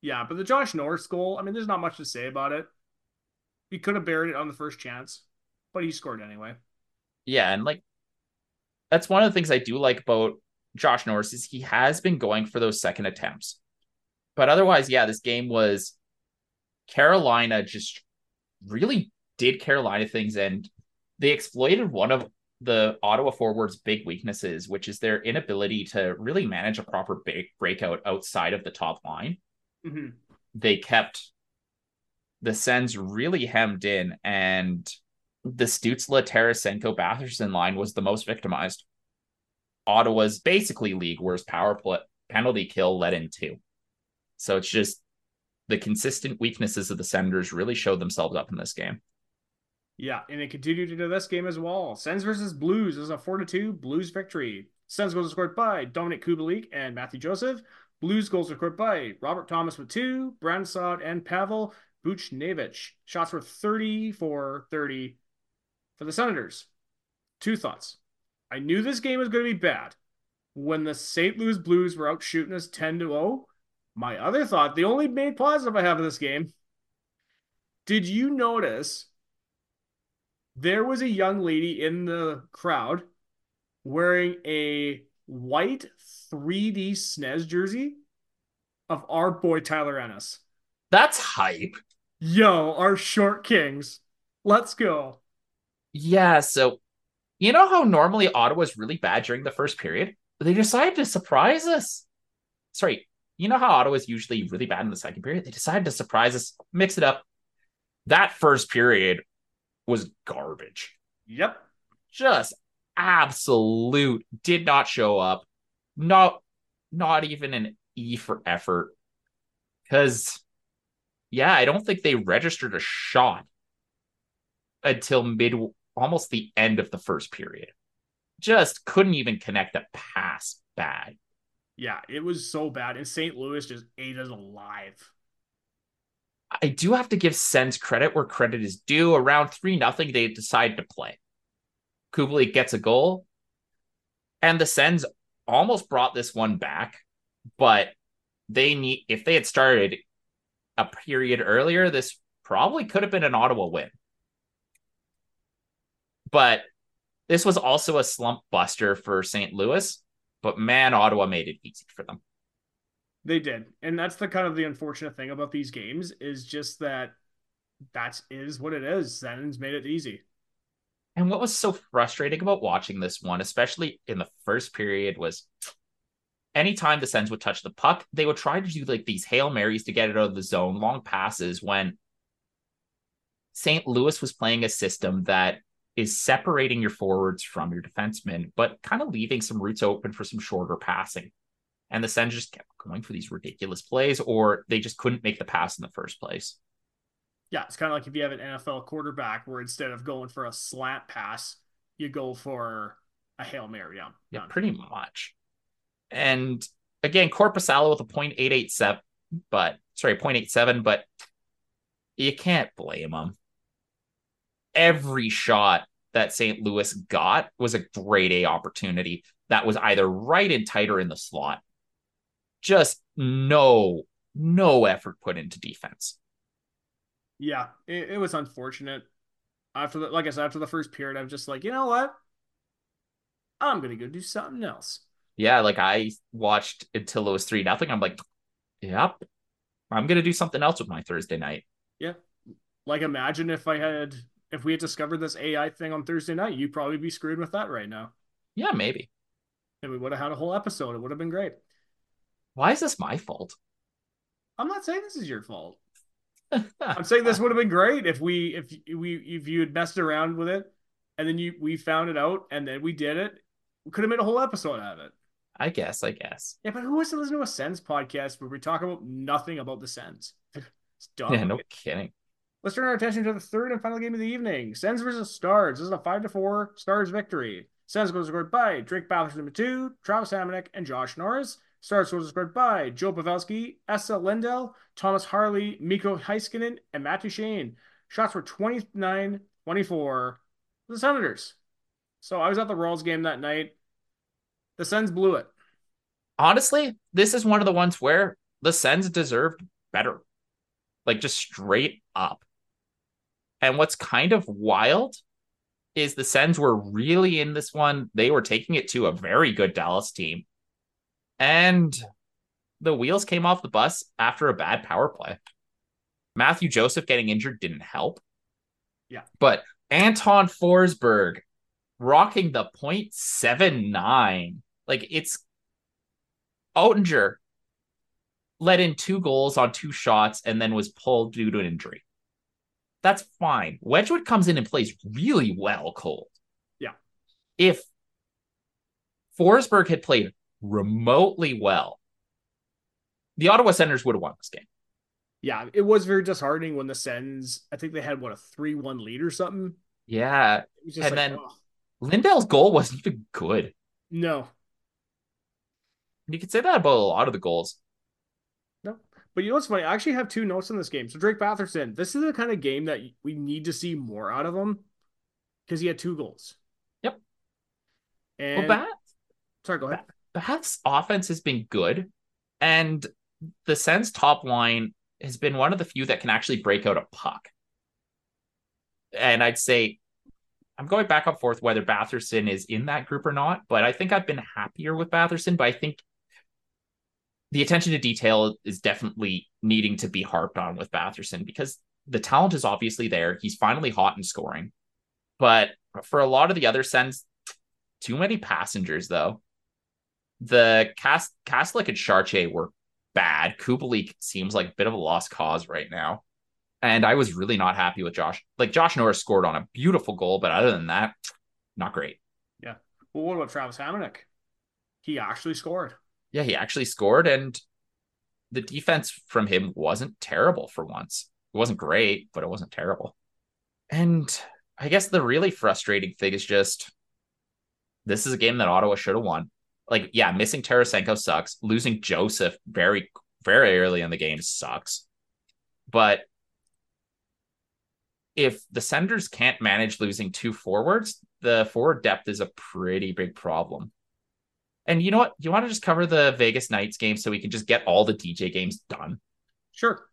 A: Yeah, but the Josh Norris goal, I mean, there's not much to say about it. He could have buried it on the first chance, but he scored anyway.
B: Yeah, and like that's one of the things I do like about Josh Norris is he has been going for those second attempts. But otherwise, yeah, this game was Carolina just really did Carolina things and they exploited one of the Ottawa forwards' big weaknesses, which is their inability to really manage a proper break- breakout outside of the top line.
A: hmm
B: They kept the Sens really hemmed in, and the Stutzle Tarasenko Batherson line was the most victimized. Ottawa's basically league worst power play penalty kill led in two. So it's just the consistent weaknesses of the Senators really showed themselves up in this game.
A: Yeah, and it continued into this game as well. Sens versus Blues is a 4 to 2 Blues victory. Sens goals scored by Dominik Kubalik and Matthew Joseph. Blues goals are scored by Robert Thomas with two, Brandon Saad and Pavel Buchnevich. Shots were 30 for 30 for the Senators. Two thoughts. I knew this game was going to be bad. When the St. Louis Blues were out shooting us 10 to 0, my other thought, the only main positive I have in this game, did you notice there was a young lady in the crowd wearing a white 3D Sens jersey of our boy Tyler Ennis.
B: That's hype.
A: Yo, our short kings. Let's go.
B: Yeah, so you know how normally Ottawa's really bad during the first period? They decided to surprise us. Sorry, you know how Ottawa's usually really bad in the second period? They decided to surprise us, mix it up. That first period was garbage.
A: Yep.
B: Just absolute did not show up. Not not even an E for effort. Cause yeah, I don't think they registered a shot until mid almost the end of the first period. Just couldn't even connect a pass bad.
A: Yeah, it was so bad. And St. Louis just ate us alive.
B: I do have to give Sens credit where credit is due. Around 3 nothing, they decide to play. Kubalik gets a goal. And the Sens almost brought this one back, but they need if they had started a period earlier, this probably could have been an Ottawa win. But this was also a slump buster for St. Louis, but man, Ottawa made it easy for them.
A: They did. And that's the kind of the unfortunate thing about these games is just that that is what it is. Sens made it easy.
B: And what was so frustrating about watching this one, especially in the first period, was anytime the Sens would touch the puck, they would try to do like these Hail Marys to get it out of the zone, long passes when St. Louis was playing a system that is separating your forwards from your defensemen, but kind of leaving some routes open for some shorter passing. And the Sens just kept going for these ridiculous plays, or they just couldn't make the pass in the first place.
A: Yeah, it's kind of like if you have an NFL quarterback where instead of going for a slant pass, you go for a Hail Mary. Yeah,
B: yeah pretty much. And again, Korpisalo with a 0.887, but sorry, 0.87, but you can't blame him. Every shot that St. Louis got was a great A opportunity that was either right in tight or in the slot. Just no, no effort put into defense.
A: Yeah, it, it was unfortunate. After the, like I said, after the first period, I'm just like, you know what? I'm gonna go do something else
B: yeah, like I watched until it was three nothing. I'm like, yep, I'm gonna do something else with my Thursday night.
A: Yeah, like imagine if I had if we had discovered this AI thing on Thursday night, you'd probably be screwed with that right now.
B: Yeah, maybe.
A: And we would have had a whole episode. It would have been great.
B: Why is this my fault?
A: I'm not saying this is your fault. *laughs* I'm saying this would have been great if we if we if you had messed around with it and then you we found it out and then we did it. We could have made a whole episode out of it.
B: I guess, I guess.
A: Yeah, but who wants to listen to a Sens podcast where we talk about nothing about the Sens? *laughs*
B: it's dumb. Yeah, no kidding.
A: Let's turn our attention to the third and final game of the evening. Sens versus Stars. This is a five to four Stars victory. Sens goes scored by Drake number two, Travis Hamonic, and Josh Norris. Stars goes scored by Joe Pavelski, Esa Lindell, Thomas Harley, Mikko Heiskanen, and Matt Duchene. Shots were 29 24 the Senators. So I was at the Royals game that night. The Sens blew it.
B: Honestly, this is one of the ones where the Sens deserved better. Like just straight up. And what's kind of wild is the Sens were really in this one. They were taking it to a very good Dallas team. And the wheels came off the bus after a bad power play. Mathieu Joseph getting injured didn't help.
A: Yeah.
B: But Anton Forsberg rocking the 0.79 like it's Oettinger let in two goals on two shots and then was pulled due to an injury. That's fine. Wedgewood comes in and plays really well cold.
A: Yeah.
B: If Forsberg had played remotely well, the Ottawa Senators would have won this game.
A: Yeah, it was very disheartening when the Sens, I think they had what a 3 1 lead or something.
B: Yeah. And like, then oh. Lindell's goal wasn't even good.
A: No,
B: you could say that about a lot of the goals.
A: But you know what's funny? I actually have two notes in this game. So Drake Batherson, this is the kind of game that we need to see more out of him because he had two goals.
B: Yep.
A: And well, Bath, sorry, go ahead.
B: Bath's offense has been good, and the Sens top line has been one of the few that can actually break out a puck. And I'd say I'm going back and forth whether Batherson is in that group or not, but I think I've been happier with Batherson. But I think the attention to detail is definitely needing to be harped on with Batherson because the talent is obviously there. He's finally hot in scoring. But for a lot of the other Sens, too many passengers though. The Cast Kastelic and Charche were bad. Kubalik seems like a bit of a lost cause right now. And I was really not happy with Josh. Like Josh Norris scored on a beautiful goal, but other than that, not great.
A: Yeah. Well, what about Travis Hamonic? He actually scored.
B: Yeah, he actually scored, and the defense from him wasn't terrible for once. It wasn't great, but it wasn't terrible. And I guess the really frustrating thing is just this is a game that Ottawa should have won. Like, yeah, missing Tarasenko sucks. Losing Joseph very, very early in the game sucks. But if the Senators can't manage losing two forwards, the forward depth is a pretty big problem. And you know what? You want to just cover the Vegas Knights game so we can just get all the DJ games done?
A: Sure.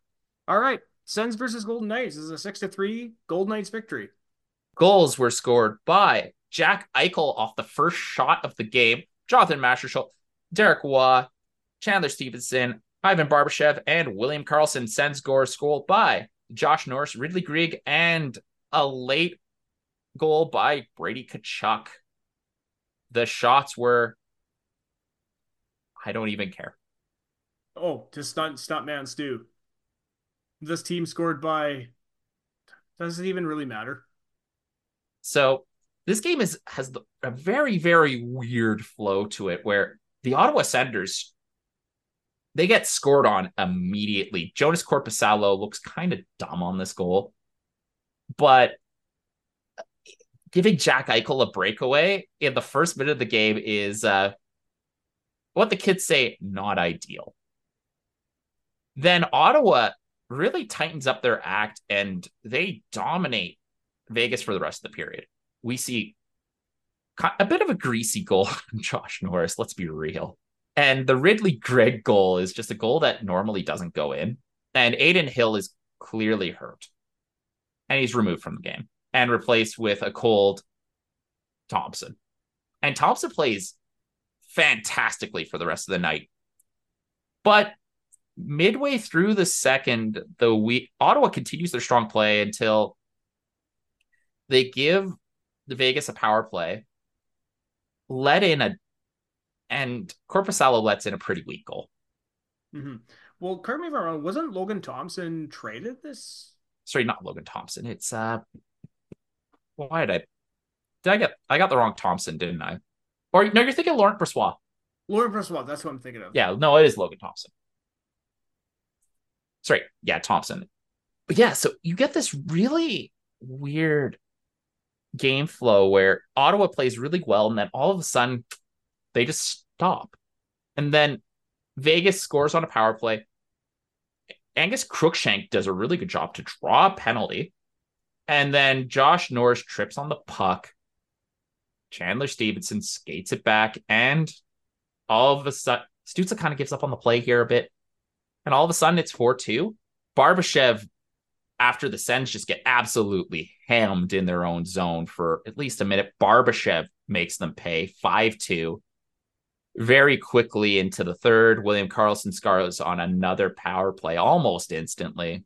A: All right. Sens versus Golden Knights this is a six to three Golden Knights victory.
B: Goals were scored by Jack Eichel off the first shot of the game, Jonathan Marchessault, Derek Waugh, Chandler Stephenson, Ivan Barbashev, and William Karlsson. Sens score scored by Josh Norris, Ridley Greig, and a late goal by Brady Tkachuk. The shots were I don't even care.
A: Oh, to stunt stuntman Stu. This team scored by does it even really matter?
B: So this game is has the, a very very weird flow to it where the Ottawa Senators they get scored on immediately. Joonas Korpisalo looks kind of dumb on this goal, but giving Jack Eichel a breakaway in the first minute of the game is uh, what the kids say, not ideal. Then Ottawa really tightens up their act and they dominate Vegas for the rest of the period. We see a bit of a greasy goal *laughs* from Josh Norris, let's be real. And the Ridley Greig goal is just a goal that normally doesn't go in. And Adin Hill is clearly hurt. And he's removed from the game and replaced with a cold Thompson. And Thompson plays fantastically for the rest of the night. But midway through the second, the we Ottawa continues their strong play until they give the Vegas a power play, let in a, and Korpisalo lets in a pretty weak goal.
A: Mm-hmm. Well, correct me if I'm wrong. Wasn't Logan Thompson traded this?
B: Sorry, not Logan Thompson. It's uh, why did I? Did I get? I got the wrong Thompson, didn't I? Or no, you're thinking Laurent Brossoit.
A: Laurent Brossoit, that's what I'm thinking of.
B: Yeah, no, it is Logan Thompson. Sorry, yeah, Thompson. But yeah, so you get this really weird game flow where Ottawa plays really well, and then all of a sudden they just stop. And then Vegas scores on a power play. Angus Crookshank does a really good job to draw a penalty. And then Josh Norris trips on the puck Chandler Stephenson skates it back, and all of a sudden, Stützle kind of gives up on the play here a bit. And all of a sudden, it's 4 2. Barbashev, after the sends, just get absolutely hammed in their own zone for at least a minute, Barbashev makes them pay 5 2. Very quickly into the third, William Karlsson scars on another power play almost instantly.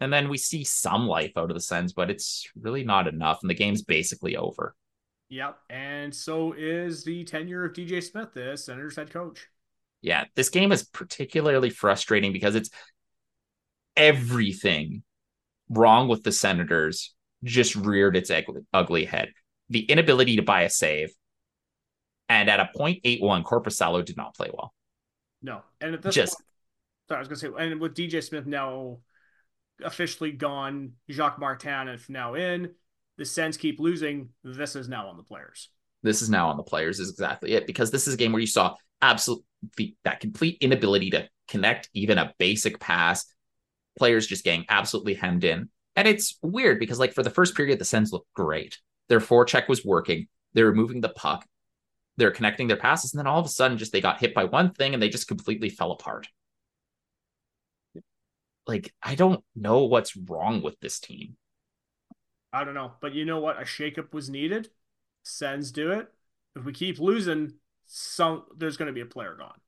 B: And then we see some life out of the Sens, but it's really not enough. And the game's basically over.
A: Yep. And so is the tenure of DJ Smith, the Senators head coach.
B: Yeah. This game is particularly frustrating because it's everything wrong with the Senators just reared its ugly head. The inability to buy a save. And at a 0.81, Korpisalo did not play well.
A: No. And at this just, point, sorry, I was going to say, and with DJ Smith now officially gone. Jacques Martin is now in. The Sens keep losing. This is now on the players.
B: This is now on the players is exactly it because this is a game where you saw absolutely that complete inability to connect even a basic pass. Players just getting absolutely hemmed in. And it's weird because like for the first period, the Sens looked great. Their forecheck was working. They were moving the puck. They're connecting their passes. And then all of a sudden, just they got hit by one thing and they just completely fell apart like I don't know what's wrong with this team.
A: I don't know, but you know what? A shakeup was needed. Sens do it. If we keep losing, some there's going to be a player gone.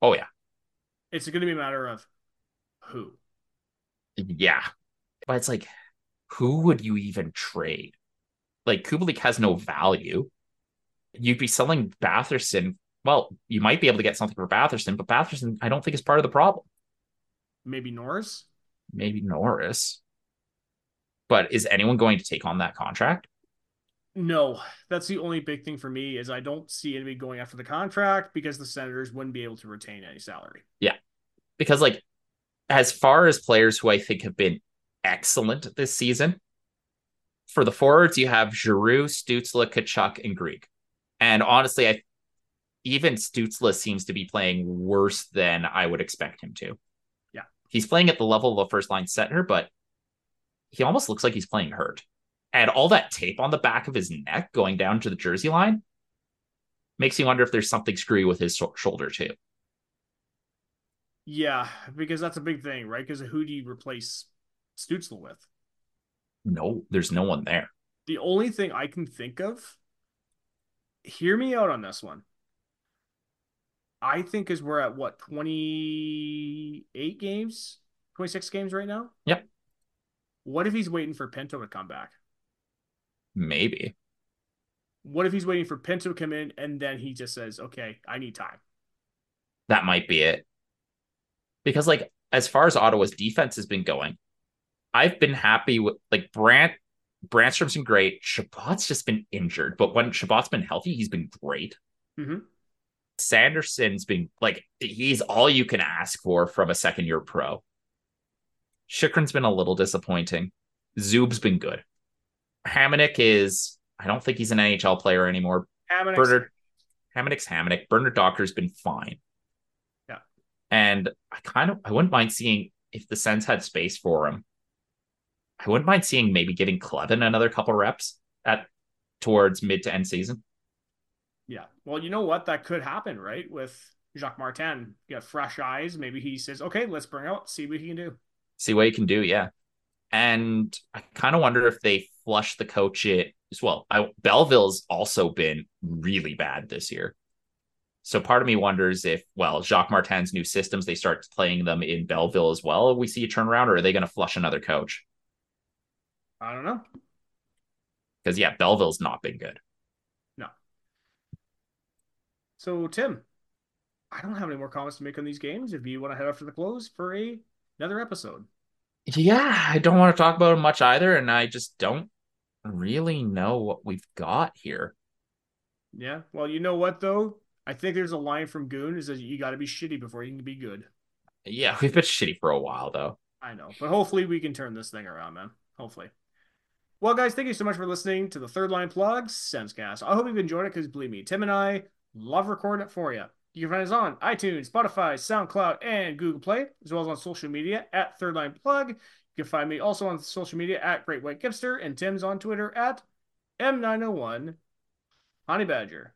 B: Oh yeah,
A: it's going to be a matter of who.
B: Yeah, but it's like, who would you even trade? Like Kubalik has no value. You'd be selling Batherson. Well, you might be able to get something for Batherson, but Batherson, I don't think is part of the problem.
A: Maybe Norris.
B: Maybe Norris. But is anyone going to take on that contract?
A: No, that's the only big thing for me is I don't see anybody going after the contract because the Senators wouldn't be able to retain any salary.
B: Yeah. Because like as far as players who I think have been excellent this season, for the forwards, you have Giroux, Stützle, Tkachuk, and Greig. And honestly, I even Stützle seems to be playing worse than I would expect him to. He's playing at the level of a first line center, but he almost looks like he's playing hurt. And all that tape on the back of his neck going down to the jersey line makes you wonder if there's something screwy with his shoulder too.
A: Yeah, because that's a big thing, right? Because who do you replace Stützle with?
B: No, there's no one there.
A: The only thing I can think of, hear me out on this one. I think is we're at what 28 games, 26 games right now.
B: Yep.
A: What if he's waiting for Pinto to come back?
B: Maybe.
A: What if he's waiting for Pinto to come in and then he just says, "Okay, I need time."
B: That might be it. Because like as far as Ottawa's defense has been going, I've been happy with like Brant Brannstrom's been great. Chabot's just been injured, but when Chabot's been healthy, he's been great.
A: Mm-hmm.
B: Sanderson's been like he's all you can ask for from a second year pro. Chychrun's been a little disappointing. Zub's been good. Hamonic is I don't think he's an NHL player anymore.
A: Hamonic's,
B: Bernard Hamonic's Hamonic. Bernard-Docker's been fine.
A: Yeah.
B: And I kind of I wouldn't mind seeing if the Sens had space for him. I wouldn't mind seeing maybe giving Kleven another couple reps at towards mid to end season.
A: Yeah. Well, you know what? That could happen, right? With Jacques Martin. You got fresh eyes. Maybe he says, okay, let's bring out, see what he can do.
B: See what he can do, yeah. And I kind of wonder if they flush the coach it as well. I, Belleville's also been really bad this year. So part of me wonders if, well, Jacques Martin's new systems, they start playing them in Belleville as well. We see a turnaround, or are they going to flush another coach?
A: I don't know.
B: Because yeah, Belleville's not been good.
A: So Tim, I don't have any more comments to make on these games. If you want to head after the close for a another episode.
B: Yeah, I don't want to talk about them much either, and I just don't really know what we've got here.
A: Yeah. Well, you know what though? I think there's a line from Goon is that you got to be shitty before you can be good.
B: Yeah, we've been shitty for a while though.
A: I know, but hopefully we can turn this thing around, man. Hopefully. Well, guys, thank you so much for listening to the Third Line Plugs Senscast. I hope you've enjoyed it because believe me, Tim and I love recording it for you. You can find us on iTunes, Spotify, SoundCloud, and Google Play, as well as on social media at Third Line Plug. You can find me also on social media at Great White Gipster, and Tim's on Twitter at M901 Honey Badger.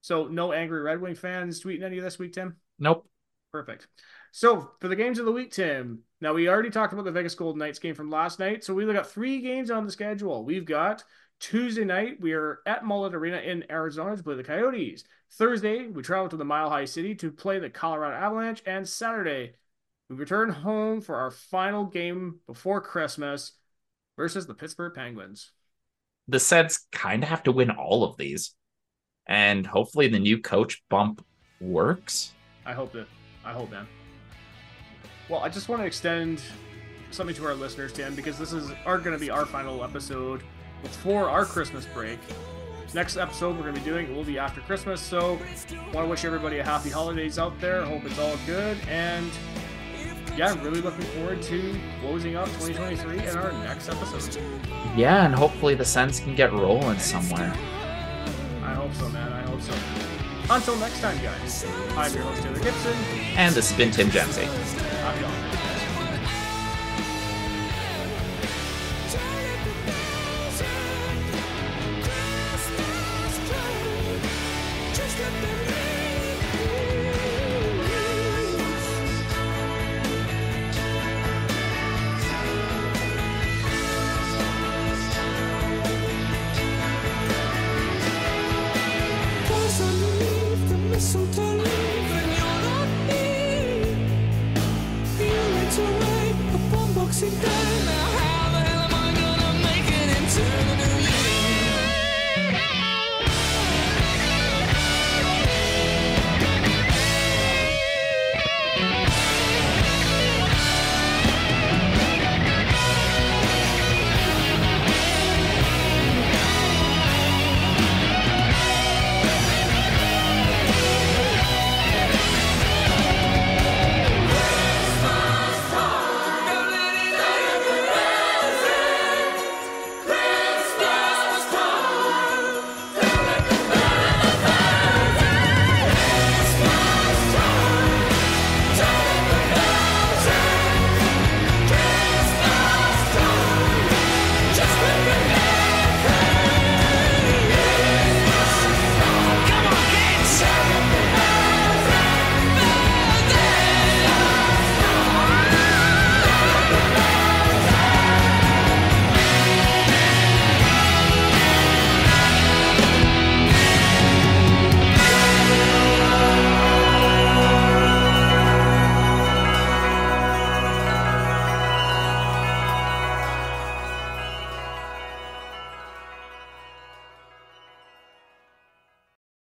A: So, no angry Red Wing fans tweeting any of this week, Tim?
B: Nope.
A: Perfect. So, for the games of the week, Tim, now we already talked about the Vegas Golden Knights game from last night. So, we've got three games on the schedule. We've got Tuesday night, we are at Mullet Arena in Arizona to play the Coyotes. Thursday, we travel to the Mile High City to play the Colorado Avalanche. And Saturday, we return home for our final game before Christmas versus the Pittsburgh Penguins.
B: The Sens kind of have to win all of these. And hopefully the new coach bump works.
A: I hope that. I hope, man. Well, I just want to extend something to our listeners, Tim, because this is are going to be our final episode before our Christmas break. Next episode we're going to be doing it will be after Christmas, so want to wish everybody a happy holidays out there. Hope it's all good, and yeah, really looking forward to closing out 2023 in our next episode.
B: Yeah, and hopefully the Sens can get rolling somewhere.
A: I hope so, man. I hope so. Until next time, guys. I'm your host Taylor Gibson,
B: and this has been Tim Dempsey.